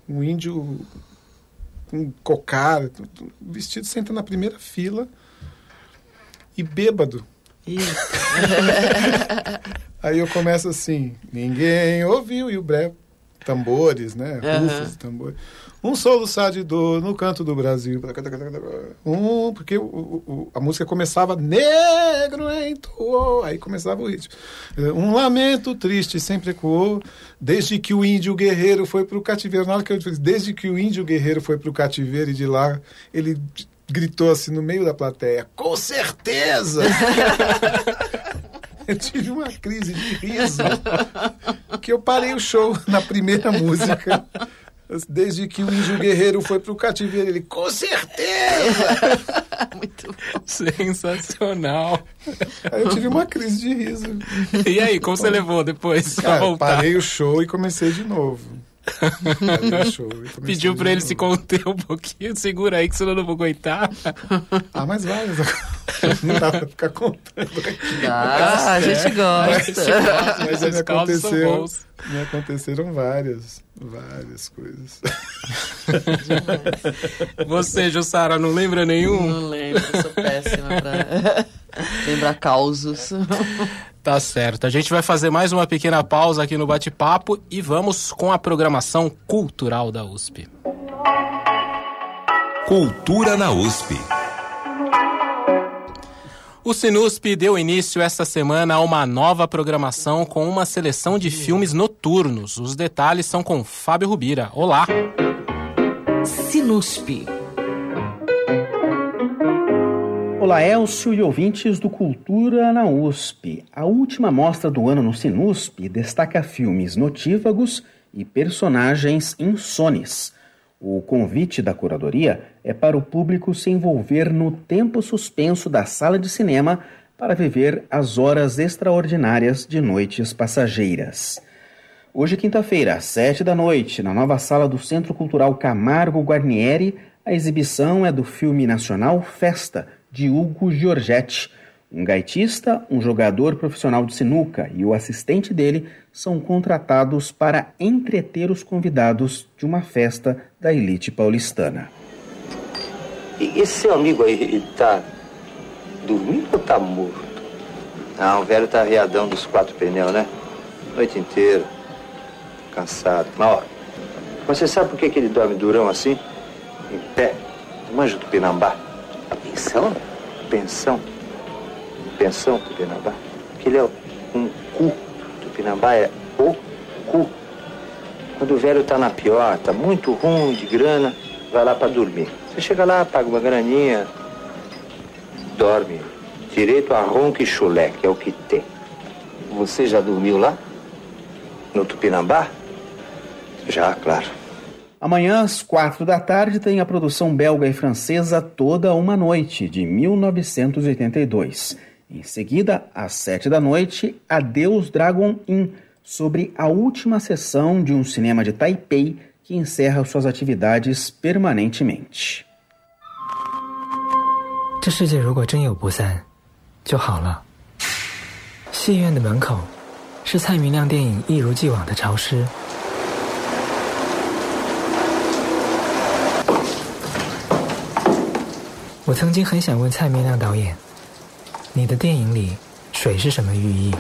um índio com cocar, vestido, senta na primeira fila e bêbado. Aí eu começo assim, ninguém ouviu, e o breve, tambores, né? Rufos, tambores. Um soluçar de dor no canto do Brasil. Um, porque o, o, a música começava negro entoou, aí começava o ritmo. Um lamento triste sempre ecoou, desde que o índio guerreiro foi para o cativeiro. Na hora que eu disse, desde que o índio guerreiro foi para o cativeiro e de lá ele gritou assim no meio da plateia: Com certeza! eu tive uma crise de riso que eu parei o show na primeira música. Desde que o índio guerreiro foi pro cativeiro, ele, com certeza! Muito bom. Sensacional. Aí eu tive uma crise de riso. E aí, como você levou depois? Cara, parei o show e comecei de novo. Pediu pra ele se conter um pouquinho, segura aí que senão eu não vou aguentar. Ah, mas vai, não dá pra ficar contando aqui. Ah, a gente gosta. Mas, mas me, aconteceu, me aconteceram várias, várias coisas. Você, Jussara, não lembra nenhum? Não lembro, sou péssima pra lembrar causos. Tá certo. A gente vai fazer mais uma pequena pausa aqui no bate-papo e vamos com a programação cultural da USP. Cultura na USP. O Sinusp deu início esta semana a uma nova programação com uma seleção de filmes noturnos. Os detalhes são com Fábio Rubira. Olá! Sinusp Olá, Elcio e ouvintes do Cultura na USP. A última mostra do ano no Sinusp destaca filmes notívagos e personagens insones. O convite da curadoria é para o público se envolver no tempo suspenso da sala de cinema para viver as horas extraordinárias de noites passageiras. Hoje, quinta-feira, às sete da noite, na nova sala do Centro Cultural Camargo Guarnieri, a exibição é do filme nacional Festa, de Hugo Giorgetti. Um gaitista, um jogador profissional de sinuca e o assistente dele são contratados para entreter os convidados de uma festa da elite paulistana. E esse seu amigo aí, tá dormindo ou tá morto? Ah, o velho tá riadão dos quatro pneus, né? Noite inteira. Cansado. Mas, ó, você sabe por que, que ele dorme durão assim? em pé. Manja do Pinambá. Pensão? Pensão. Pensão Tupinambá. Aquele é um cu. Tupinambá é o cu. Quando o velho tá na pior, tá muito ruim de grana, vai lá para dormir. Você chega lá, paga uma graninha, dorme. Direito a ronco e chulé, que é o que tem. Você já dormiu lá? No Tupinambá? Já, claro. Amanhã, às quatro da tarde, tem a produção belga e francesa Toda Uma Noite, de 1982. Em seguida, às sete da noite, Adeus Dragon Inn, sobre a última sessão de um cinema de Taipei que encerra suas atividades permanentemente. 这世界如果真有不散，就好了。戏院的门口是蔡明亮电影一如既往的潮湿。我曾经很想问蔡明亮导演， 你的电影里水是什么寓意？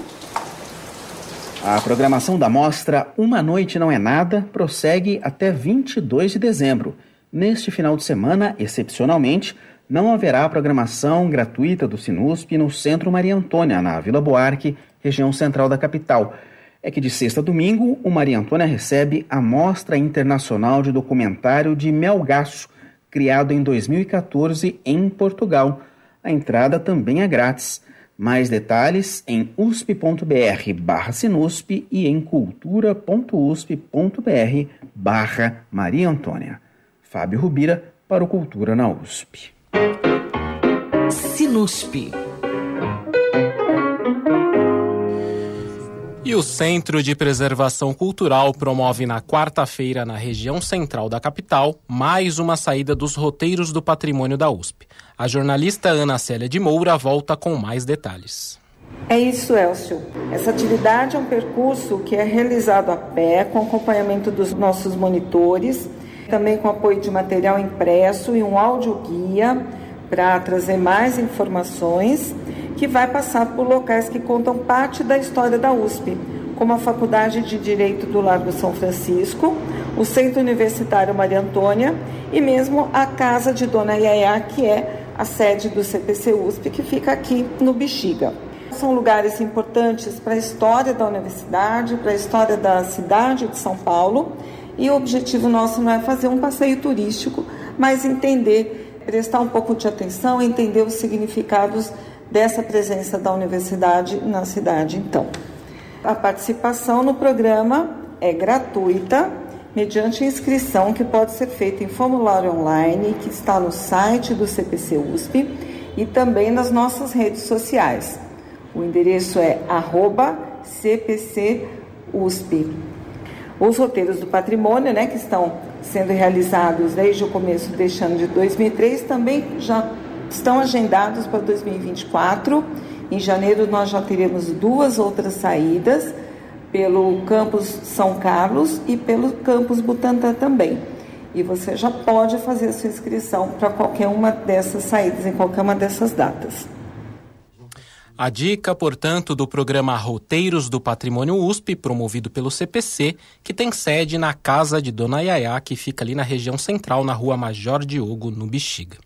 A programação da mostra Uma Noite Não É Nada prossegue até 22 de dezembro. Neste final de semana, excepcionalmente, não haverá programação gratuita do Sinusp no Centro Maria Antônia, na Vila Buarque, região central da capital. É que de sexta a domingo, o Maria Antônia recebe a Mostra Internacional de Documentário de Melgaço, criado em 2014 em Portugal. A entrada também é grátis. Mais detalhes em usp.br barra sinusp e em cultura.usp.br barra Maria Antônia. Fábio Rubira para o Cultura na USP. Sinusp. E o Centro de Preservação Cultural promove na quarta-feira, na região central da capital, mais uma saída dos roteiros do patrimônio da USP. A jornalista Ana Célia de Moura volta com mais detalhes. É isso, Elcio. Essa atividade é um percurso que é realizado a pé, com acompanhamento dos nossos monitores, também com apoio de material impresso e um audioguia para trazer mais informações, que vai passar por locais que contam parte da história da USP, como a Faculdade de Direito do Largo São Francisco, o Centro Universitário Maria Antônia e mesmo a Casa de Dona Yaya, que é a sede do CPC USP, que fica aqui no Bexiga. São lugares importantes para a história da universidade, para a história da cidade de São Paulo, e o objetivo nosso não é fazer um passeio turístico, mas entender prestar um pouco de atenção, entender os significados dessa presença da universidade na cidade, então. A participação no programa é gratuita, mediante inscrição que pode ser feita em formulário online, que está no site do CPC USP e também nas nossas redes sociais. O endereço é @cpcusp. Os roteiros do patrimônio, né, que estão sendo realizados desde o começo deste ano de 2003, também já estão agendados para 2024. Em janeiro nós já teremos duas outras saídas pelo campus São Carlos e pelo campus Butantã também. E você já pode fazer a sua inscrição para qualquer uma dessas saídas, em qualquer uma dessas datas. A dica, portanto, do programa Roteiros do Patrimônio USP, promovido pelo CPC, que tem sede na casa de Dona Yaya, que fica ali na região central, na rua Major Diogo, no Bexiga.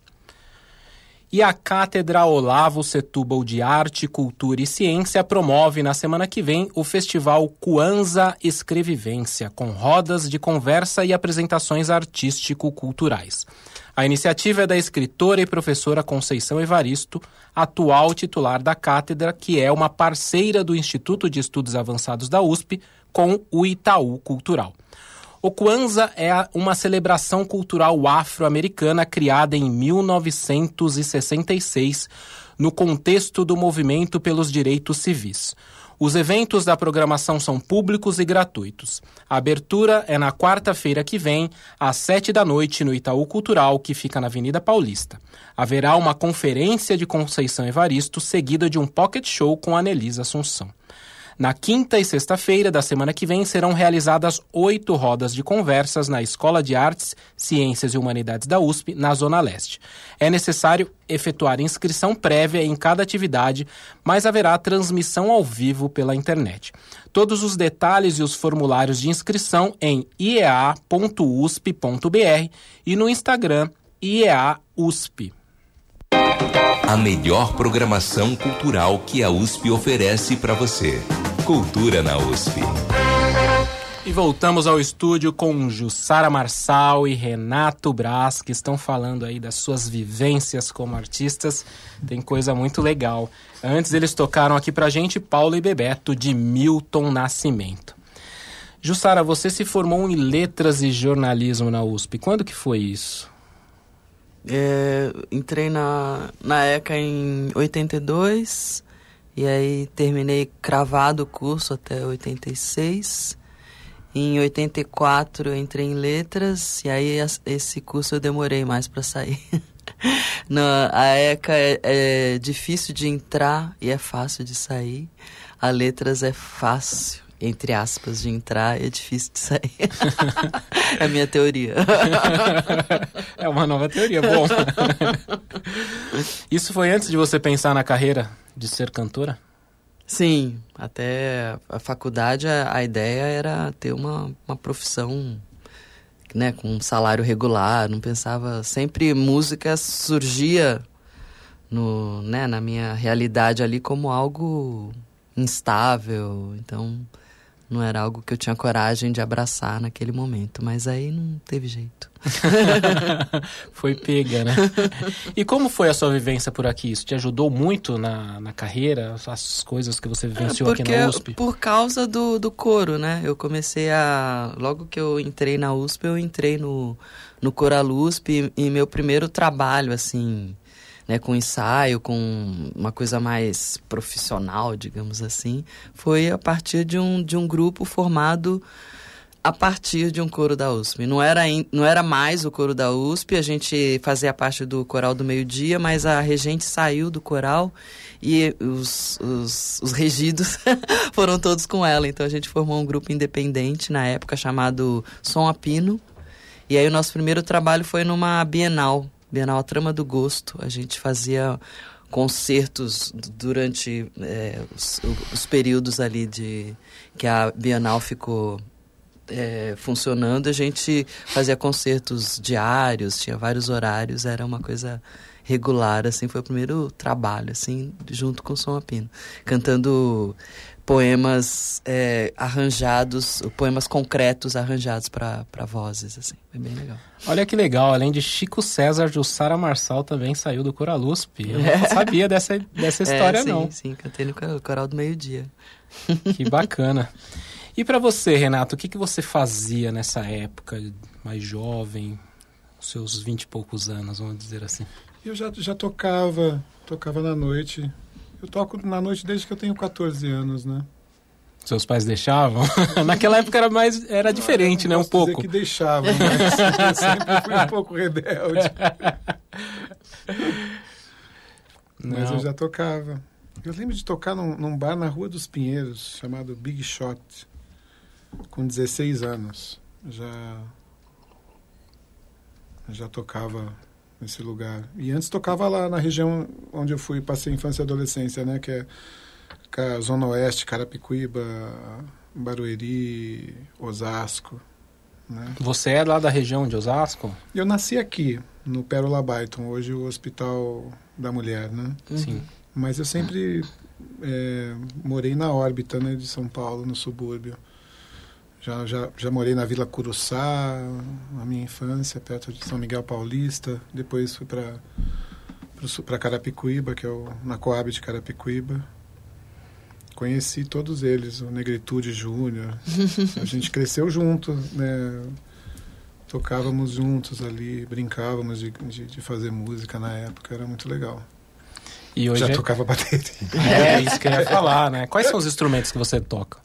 E a Cátedra Olavo Setúbal de Arte, Cultura e Ciência promove na semana que vem o festival Cuanza Escrevivência, com rodas de conversa e apresentações artístico-culturais. A iniciativa é da escritora e professora Conceição Evaristo, atual titular da cátedra, que é uma parceira do Instituto de Estudos Avançados da USP com o Itaú Cultural. O Kwanzaa é uma celebração cultural afro-americana criada em 1966 no contexto do movimento pelos direitos civis. Os eventos da programação são públicos e gratuitos. A abertura é na quarta-feira que vem, às sete da noite, no Itaú Cultural, que fica na Avenida Paulista. Haverá uma conferência de Conceição Evaristo, seguida de um pocket show com Anelisa Assunção. Na quinta e sexta-feira da semana que vem serão realizadas oito rodas de conversas na Escola de Artes, Ciências e Humanidades da USP, na Zona Leste. É necessário efetuar inscrição prévia em cada atividade, mas haverá transmissão ao vivo pela internet. Todos os detalhes e os formulários de inscrição em iea.usp.br e no Instagram IEA-USP. A melhor programação cultural que a USP oferece para você. Cultura na USP. E voltamos ao estúdio com Jussara Marçal e Renato Braz, que estão falando aí das suas vivências como artistas. Tem coisa muito legal. Antes eles tocaram aqui pra gente Paulo e Bebeto, de Milton Nascimento. Jussara, você se formou em Letras e Jornalismo na USP. Quando que foi isso? É, entrei na, na ECA em 82 e aí terminei cravado o curso até 86. Em 84 eu entrei em letras e aí esse curso eu demorei mais para sair. Na, a ECA é, é difícil de entrar e é fácil de sair. A letras é fácil entre aspas, de entrar é difícil de sair. é a minha teoria. é uma nova teoria, bom. Isso foi antes de você pensar na carreira de ser cantora? Sim, até a faculdade a, a ideia era ter uma, uma profissão né, com um salário regular, não pensava, sempre música surgia no, né, na minha realidade ali como algo instável, então não era algo que eu tinha coragem de abraçar naquele momento, mas aí não teve jeito. foi pega, né? E como foi a sua vivência por aqui? Isso te ajudou muito na, na carreira, as coisas que você vivenciou Porque, aqui na USP? Por causa do, do coro, né? Eu comecei a. Logo que eu entrei na USP, eu entrei no, no Coral USP e, e meu primeiro trabalho, assim né, com ensaio, com uma coisa mais profissional, digamos assim, foi a partir de um, de um grupo formado a partir de um coro da USP. Não era, não era mais o coro da USP, a gente fazia parte do coral do meio-dia, mas a regente saiu do coral e os, os, os regidos foram todos com ela. Então a gente formou um grupo independente na época chamado Som Apino. E aí o nosso primeiro trabalho foi numa Bienal Bienal A Trama do Gosto. A gente fazia concertos durante é, os, os, períodos ali de que a Bienal ficou é, funcionando. A gente fazia concertos diários, tinha vários horários, era uma coisa regular, assim, foi o primeiro trabalho, assim, junto com o Som Apino, cantando poemas é, arranjados, poemas concretos arranjados para vozes, assim, foi bem legal. Olha que legal, além de Chico César, Jussara Marçal também saiu do Coralusp. Eu é. não sabia dessa, dessa é, história, é, sim, não. Sim, cantei no Coral do Meio Dia. Que bacana. E para você, Renato, o que, que você fazia nessa época, mais jovem, seus vinte e poucos anos, vamos dizer assim? Eu já, já tocava, tocava na noite, eu toco na noite desde que eu tenho 14 anos, né? Seus pais deixavam? Naquela época era mais era diferente, né? Um pouco. que deixavam, mas eu sempre fui um pouco rebelde. mas eu já tocava. Eu lembro de tocar num, num, bar na Rua dos Pinheiros, chamado Big Shot, com 16 anos. Já já tocava nesse lugar. E antes tocava lá na região onde eu fui, passei infância e adolescência, né? Que é a Zona Oeste, Carapicuíba, Barueri, Osasco. Né? Você é lá da região de Osasco? Eu nasci aqui, no Pérola Byton, hoje o Hospital da Mulher, né? Sim. Mas eu sempre é, morei na órbita né, de São Paulo, no subúrbio. Já, já, já morei na Vila Curuçá, na minha infância, perto de São Miguel Paulista. Depois fui para Carapicuíba, que é o, na Coab de Carapicuíba. Conheci todos eles, o Negritude Júnior. A gente cresceu junto, né? Tocávamos juntos ali, brincávamos de, de, de fazer música na época, era muito legal. E hoje Já é... tocava bateria. É, isso que eu ia falar, né? Quais são os instrumentos que você toca?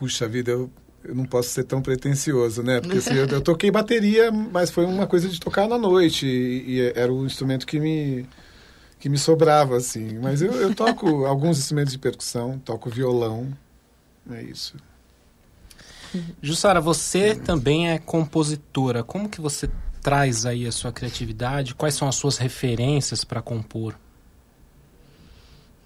Puxa vida, eu, eu não posso ser tão pretencioso, né? Porque assim, eu, eu, toquei bateria, mas foi uma coisa de tocar na noite. E, e, era o instrumento que me, que me sobrava, assim. Mas eu, eu toco alguns instrumentos de percussão, toco violão, é isso. Jussara, você também é compositora. Como que você traz aí a sua criatividade? Quais são as suas referências para compor?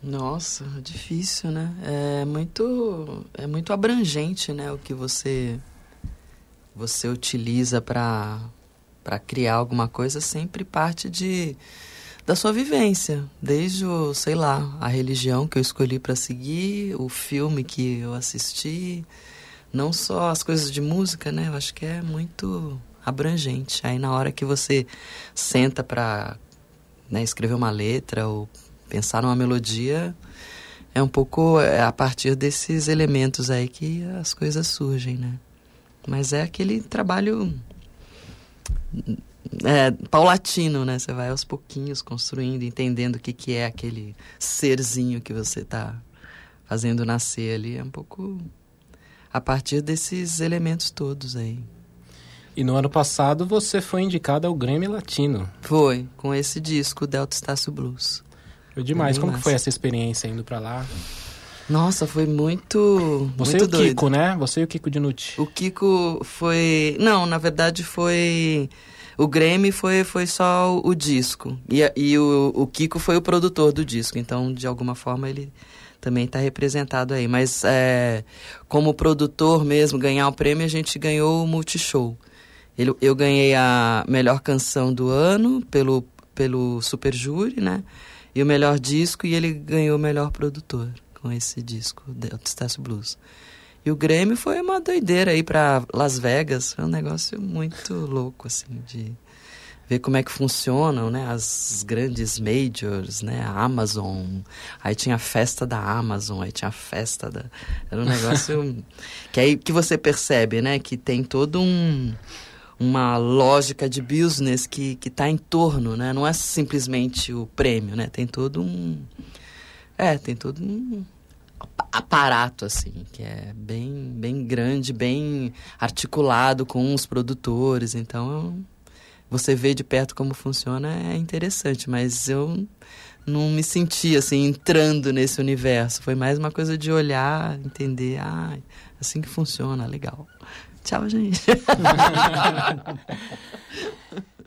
Nossa, difícil, né? É muito, é muito abrangente, né? O que você você utiliza para para criar alguma coisa sempre parte de da sua vivência, desde o, sei lá, a religião que eu escolhi para seguir, o filme que eu assisti, não só as coisas de música, né? Eu acho que é muito abrangente. Aí na hora que você senta para né, escrever uma letra ou pensar numa melodia, é um pouco é a partir desses elementos aí que as coisas surgem, né? Mas é aquele trabalho é, paulatino, né? Você vai aos pouquinhos construindo, entendendo o que, que é aquele serzinho que você está fazendo nascer ali. É um pouco a partir desses elementos todos aí. E no ano passado você foi indicada ao Grammy Latino. Foi, com esse disco, Delta Estácio Blues. Foi demais. Como foi essa experiência indo para lá? Nossa, foi muito. Você muito e o doido. Kiko, né? Você e o Kiko Dinucci. O Kiko foi. Não, na verdade foi. O Grammy foi, foi só o, disco. E, e o, o Kiko foi o produtor do disco. Então, de alguma forma, ele também está representado aí. Mas é, como produtor mesmo, ganhar o prêmio, a gente ganhou o Multishow. Ele, eu ganhei a melhor canção do ano pelo, pelo Super Júri, né? E o melhor disco, e ele ganhou o melhor produtor com esse disco, Delta Estácio Blues. E o Grêmio foi uma doideira aí para Las Vegas, foi um negócio muito louco, assim, de ver como é que funcionam, né, as grandes majors, né, a Amazon, aí tinha a festa da Amazon, aí tinha a festa da... Era um negócio que aí que você percebe, né, que tem todo um uma lógica de business que está em torno, né? Não é simplesmente o prêmio, né? Tem todo um é, tem todo um aparato assim, que é bem bem grande, bem articulado com os produtores, então você vê de perto como funciona é interessante, mas eu não me senti assim entrando nesse universo, foi mais uma coisa de olhar, entender, ah, assim que funciona, legal. Tchau, gente.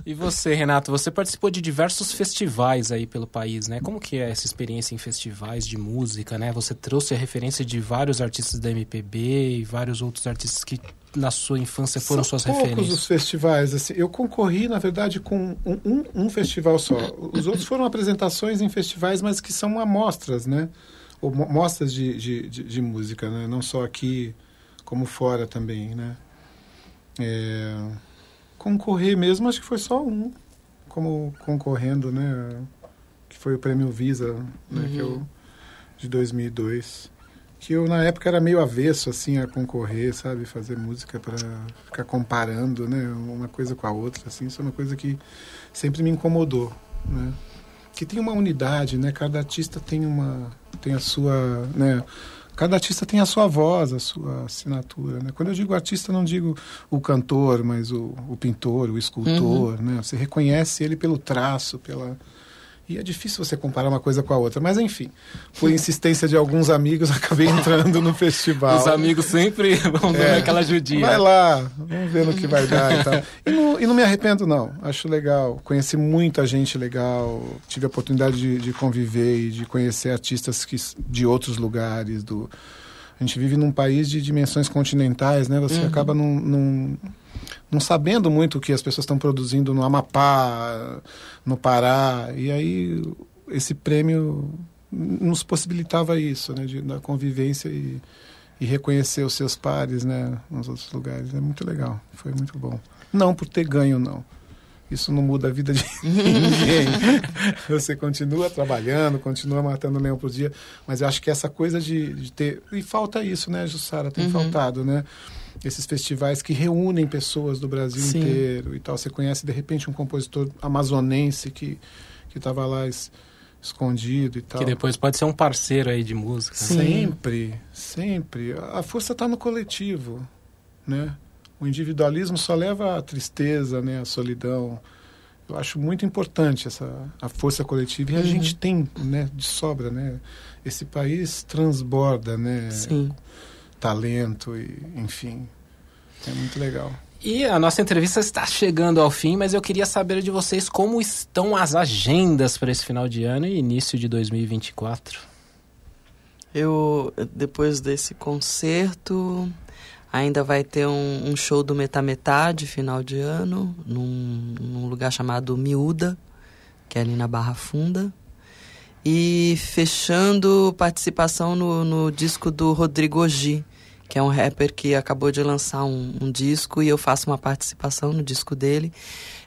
e você, Renato, você participou de diversos festivais aí pelo país, né? Como que é essa experiência em festivais de música, né? Você trouxe a referência de vários artistas da MPB e vários outros artistas que na sua infância foram São suas poucos referências. os festivais, assim. Eu concorri, na verdade, com um, um, um festival só. Os outros foram apresentações em festivais, mas que são amostras, né? Ou mo- mostras de, de, de, de música, né? Não só aqui, como fora também, né? É, concorrer mesmo, acho que foi só um, como concorrendo, né? Que foi o Prêmio Visa, né? Que Uhum. eu, de 2002. Que eu, na época, era meio avesso, assim, a concorrer, sabe? Fazer música para ficar comparando, né? Uma coisa com a outra, assim. Isso é uma coisa que sempre me incomodou, né? Que tem uma unidade, né? Cada artista tem uma... Tem a sua, né? Cada artista tem a sua voz, a sua assinatura, né? Quando eu digo artista, não digo o cantor, mas o, o pintor, o escultor, né? Você reconhece ele pelo traço, pela... E é difícil você comparar uma coisa com a outra. Mas, enfim, por insistência de alguns amigos, acabei entrando no festival. Os amigos sempre vão dando É. aquela judia. Vai lá, vamos ver no que vai dar e tal. E não, e não me arrependo, não. Acho legal. Conheci muita gente legal. Tive a oportunidade de, de conviver e de conhecer artistas que, de outros lugares. Do... A gente vive num país de dimensões continentais, né? Você Uhum. acaba não, não, não sabendo muito o que as pessoas estão produzindo no Amapá, no Pará. E aí esse prêmio nos possibilitava isso, né? De, da convivência e, e reconhecer os seus pares, né? Nos outros lugares. É muito legal. Foi muito bom. Não por ter ganho, não. Isso não muda a vida de ninguém. Você continua trabalhando, continua matando leão por dia, mas eu acho que essa coisa de, de ter. E falta isso, né, Jussara? Tem Uhum. faltado, né? Esses festivais que reúnem pessoas do Brasil Sim. inteiro e tal. Você conhece, de repente, um compositor amazonense que estava lá es- escondido e tal. Que depois pode ser um parceiro aí de música. né? Sempre, sempre. A força está no coletivo, né? O individualismo só leva à tristeza, né? À solidão. eu acho muito importante essa a força coletiva e a uhum. gente tem, né, de sobra, né? Esse país transborda, né? Sim. Talento e, enfim, é muito legal. E a nossa entrevista está chegando ao fim, mas eu queria saber de vocês como estão as agendas para esse final de ano e início de 2024. Eu, depois desse concerto, ainda vai ter um, um show do Metametade, final de ano, num, num, lugar chamado Miúda, que é ali na Barra Funda. E fechando participação no, no disco do Rodrigo Ogi, que é um rapper que acabou de lançar um, um disco e eu faço uma participação no disco dele.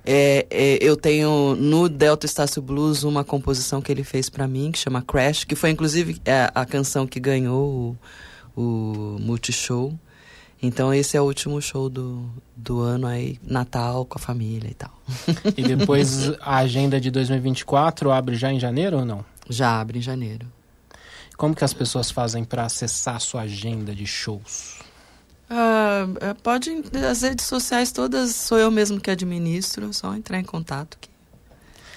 É, é, eu tenho no Delta Estácio Blues uma composição que ele fez para mim, que chama Crash, que foi inclusive é, a canção que ganhou o, o Multishow. Então esse é o último show do, do ano aí, Natal com a família e tal. E depois a agenda de 2024 abre já em janeiro ou não? Já abre em janeiro. Como que as pessoas fazem para acessar a sua agenda de shows? Uh, pode, as redes sociais todas sou eu mesmo que administro, só entrar em contato que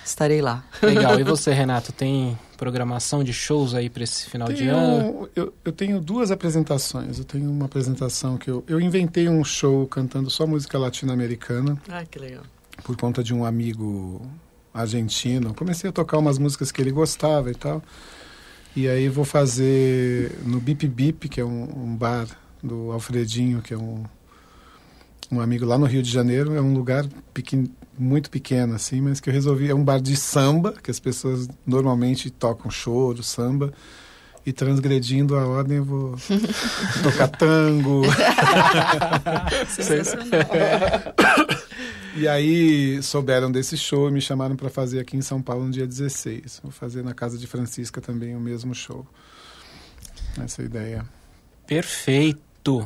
estarei lá. Legal. E você, Renato, tem programação de shows aí para esse final tenho, de ano? Eu, eu, tenho duas apresentações. Eu tenho uma apresentação que eu, eu inventei um show cantando só música latino-americana. Ah, que legal. Por conta de um amigo argentino. Comecei a tocar umas músicas que ele gostava e tal. E aí vou fazer no Bip Bip, que é um, um bar do Alfredinho, que é um, um amigo lá no Rio de Janeiro. É um lugar pequeno, muito pequeno, assim, mas que eu resolvi. É um bar de samba, que as pessoas normalmente tocam choro, samba. E transgredindo a ordem, eu vou tocar tango. e aí souberam desse show e me chamaram para fazer aqui em São Paulo no dia 16. Vou fazer na casa de Francisca também o mesmo show. Essa é a ideia. Perfeito.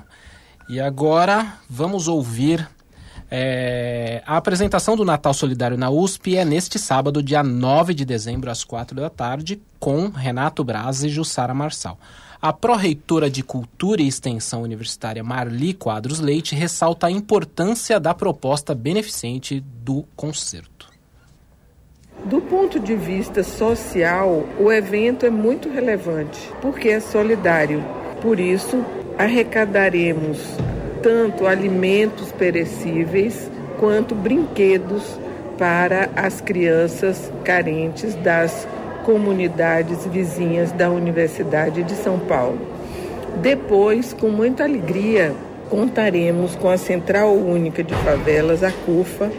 E agora vamos ouvir é, a apresentação do Natal Solidário na USP é neste sábado, dia 9 de dezembro, às 4 da tarde, com Renato Braz e Jussara Marçal. A pró-reitora de Cultura e Extensão Universitária Marli Quadros Leite ressalta a importância da proposta beneficente do concerto. Do ponto de vista social, o evento é muito relevante, porque é solidário. Por isso, arrecadaremos tanto alimentos perecíveis quanto brinquedos para as crianças carentes das comunidades vizinhas da Universidade de São Paulo. Depois, com muita alegria, contaremos com a Central Única de Favelas, a CUFA,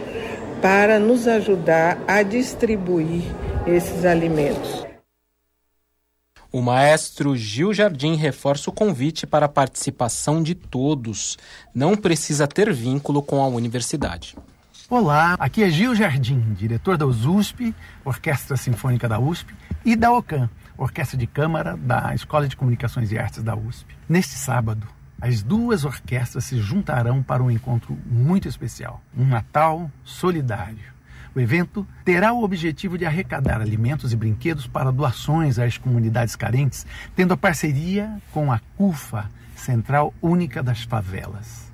para nos ajudar a distribuir esses alimentos. O maestro Gil Jardim reforça o convite para a participação de todos. Não precisa ter vínculo com a universidade. Olá, aqui é Gil Jardim, diretor da USP, Orquestra Sinfônica da USP, e da OCAM, Orquestra de Câmara da Escola de Comunicações e Artes da USP. Neste sábado, as duas orquestras se juntarão para um encontro muito especial, um Natal solidário. O evento terá o objetivo de arrecadar alimentos e brinquedos para doações às comunidades carentes, tendo a parceria com a CUFA, Central Única das Favelas.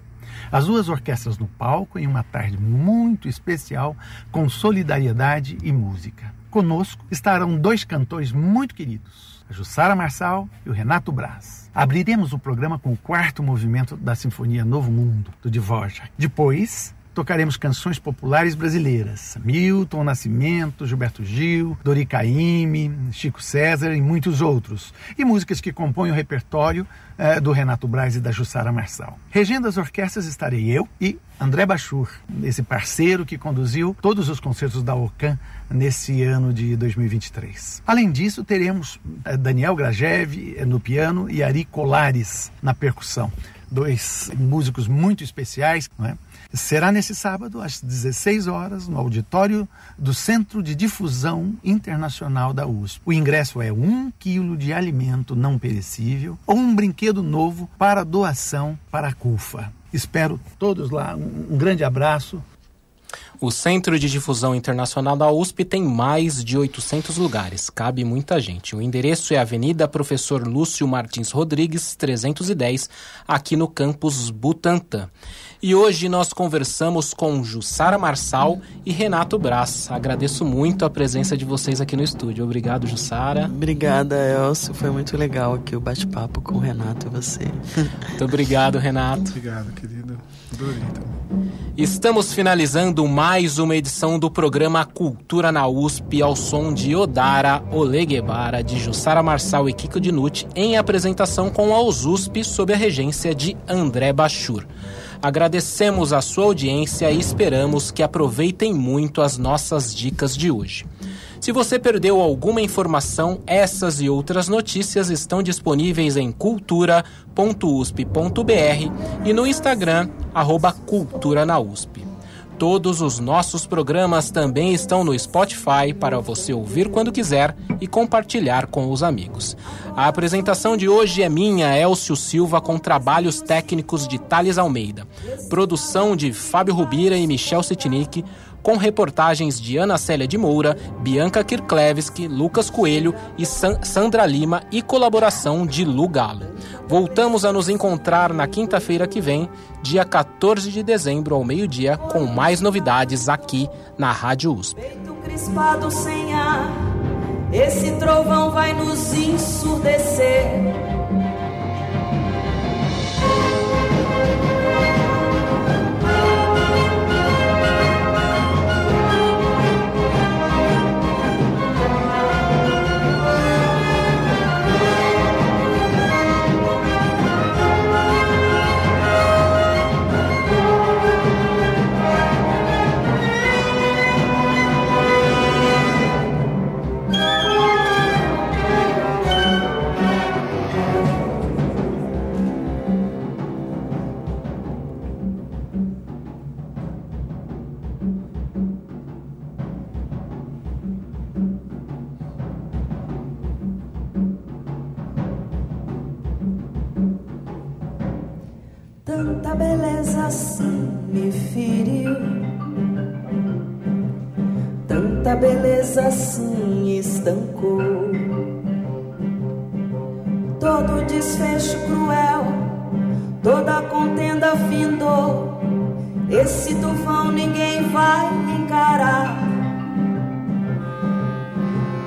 As duas orquestras no palco em uma tarde muito especial com solidariedade e música. Conosco estarão dois cantores muito queridos, a Jussara Marçal e o Renato Braz. Abriremos o programa com o quarto movimento da Sinfonia Novo Mundo, do Dvorak. Depois, tocaremos canções populares brasileiras. Milton Nascimento, Gilberto Gil, Dori Caymmi, Chico César e muitos outros. E músicas que compõem o repertório eh, do Renato Braz e da Jussara Marçal. Regendo as orquestras estarei eu e André Bachur, esse parceiro que conduziu todos os concertos da OCAM nesse ano de 2023. Além disso, teremos eh, Daniel Grajev no piano e Ari Colares na percussão dois músicos muito especiais. Não é? Será nesse sábado, às 16 horas, no auditório do Centro de Difusão Internacional da USP. O ingresso é um quilo de alimento não perecível ou um brinquedo novo para doação para a CUFA. Espero todos lá. Um grande abraço. O Centro de Difusão Internacional da USP tem mais de 800 lugares, cabe muita gente. O endereço é Avenida Professor Lúcio Martins Rodrigues, 310, aqui no campus Butantã. E hoje nós conversamos com Jussara Marçal e Renato Braz. Agradeço muito a presença de vocês aqui no estúdio. Obrigado, Jussara. Obrigada, Elcio. Foi muito legal aqui o bate-papo com o Renato e você. Muito obrigado, Renato. Obrigado, querido. Adorei Estamos finalizando mais uma edição do programa Cultura na USP ao som de Odara Oleguebara, de Jussara Marçal e Kiko Dinucci, em apresentação com a USP sob a regência de André Bachur. Agradecemos a sua audiência e esperamos que aproveitem muito as nossas dicas de hoje. Se você perdeu alguma informação, essas e outras notícias estão disponíveis em cultura.usp.br e no Instagram, arroba Cultura na USP. Todos os nossos programas também estão no Spotify para você ouvir quando quiser e compartilhar com os amigos. A apresentação de hoje é minha, Elcio Silva, com trabalhos técnicos de Thales Almeida. Produção de Fábio Rubira e Michel Sitnik com reportagens de Ana Célia de Moura, Bianca Kirklevski, Lucas Coelho e San Sandra Lima e colaboração de Lu Galo. Voltamos a nos encontrar na quinta-feira que vem, dia 14 de dezembro, ao meio-dia, com mais novidades aqui na Rádio USP. Esse trovão vai nos ensurdecer. beleza assim estancou. Todo desfecho cruel, toda contenda findou. Esse tufão ninguém vai encarar.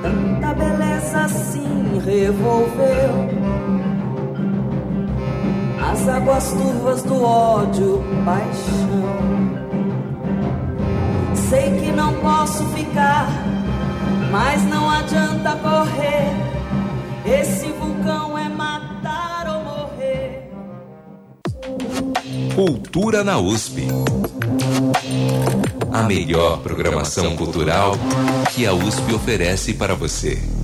Tanta beleza assim revolveu. As águas turvas do ódio, paixão Sei que não posso ficar, mas não adianta correr. Esse vulcão é matar ou morrer. Cultura na USP. A melhor programação cultural que a USP oferece para você.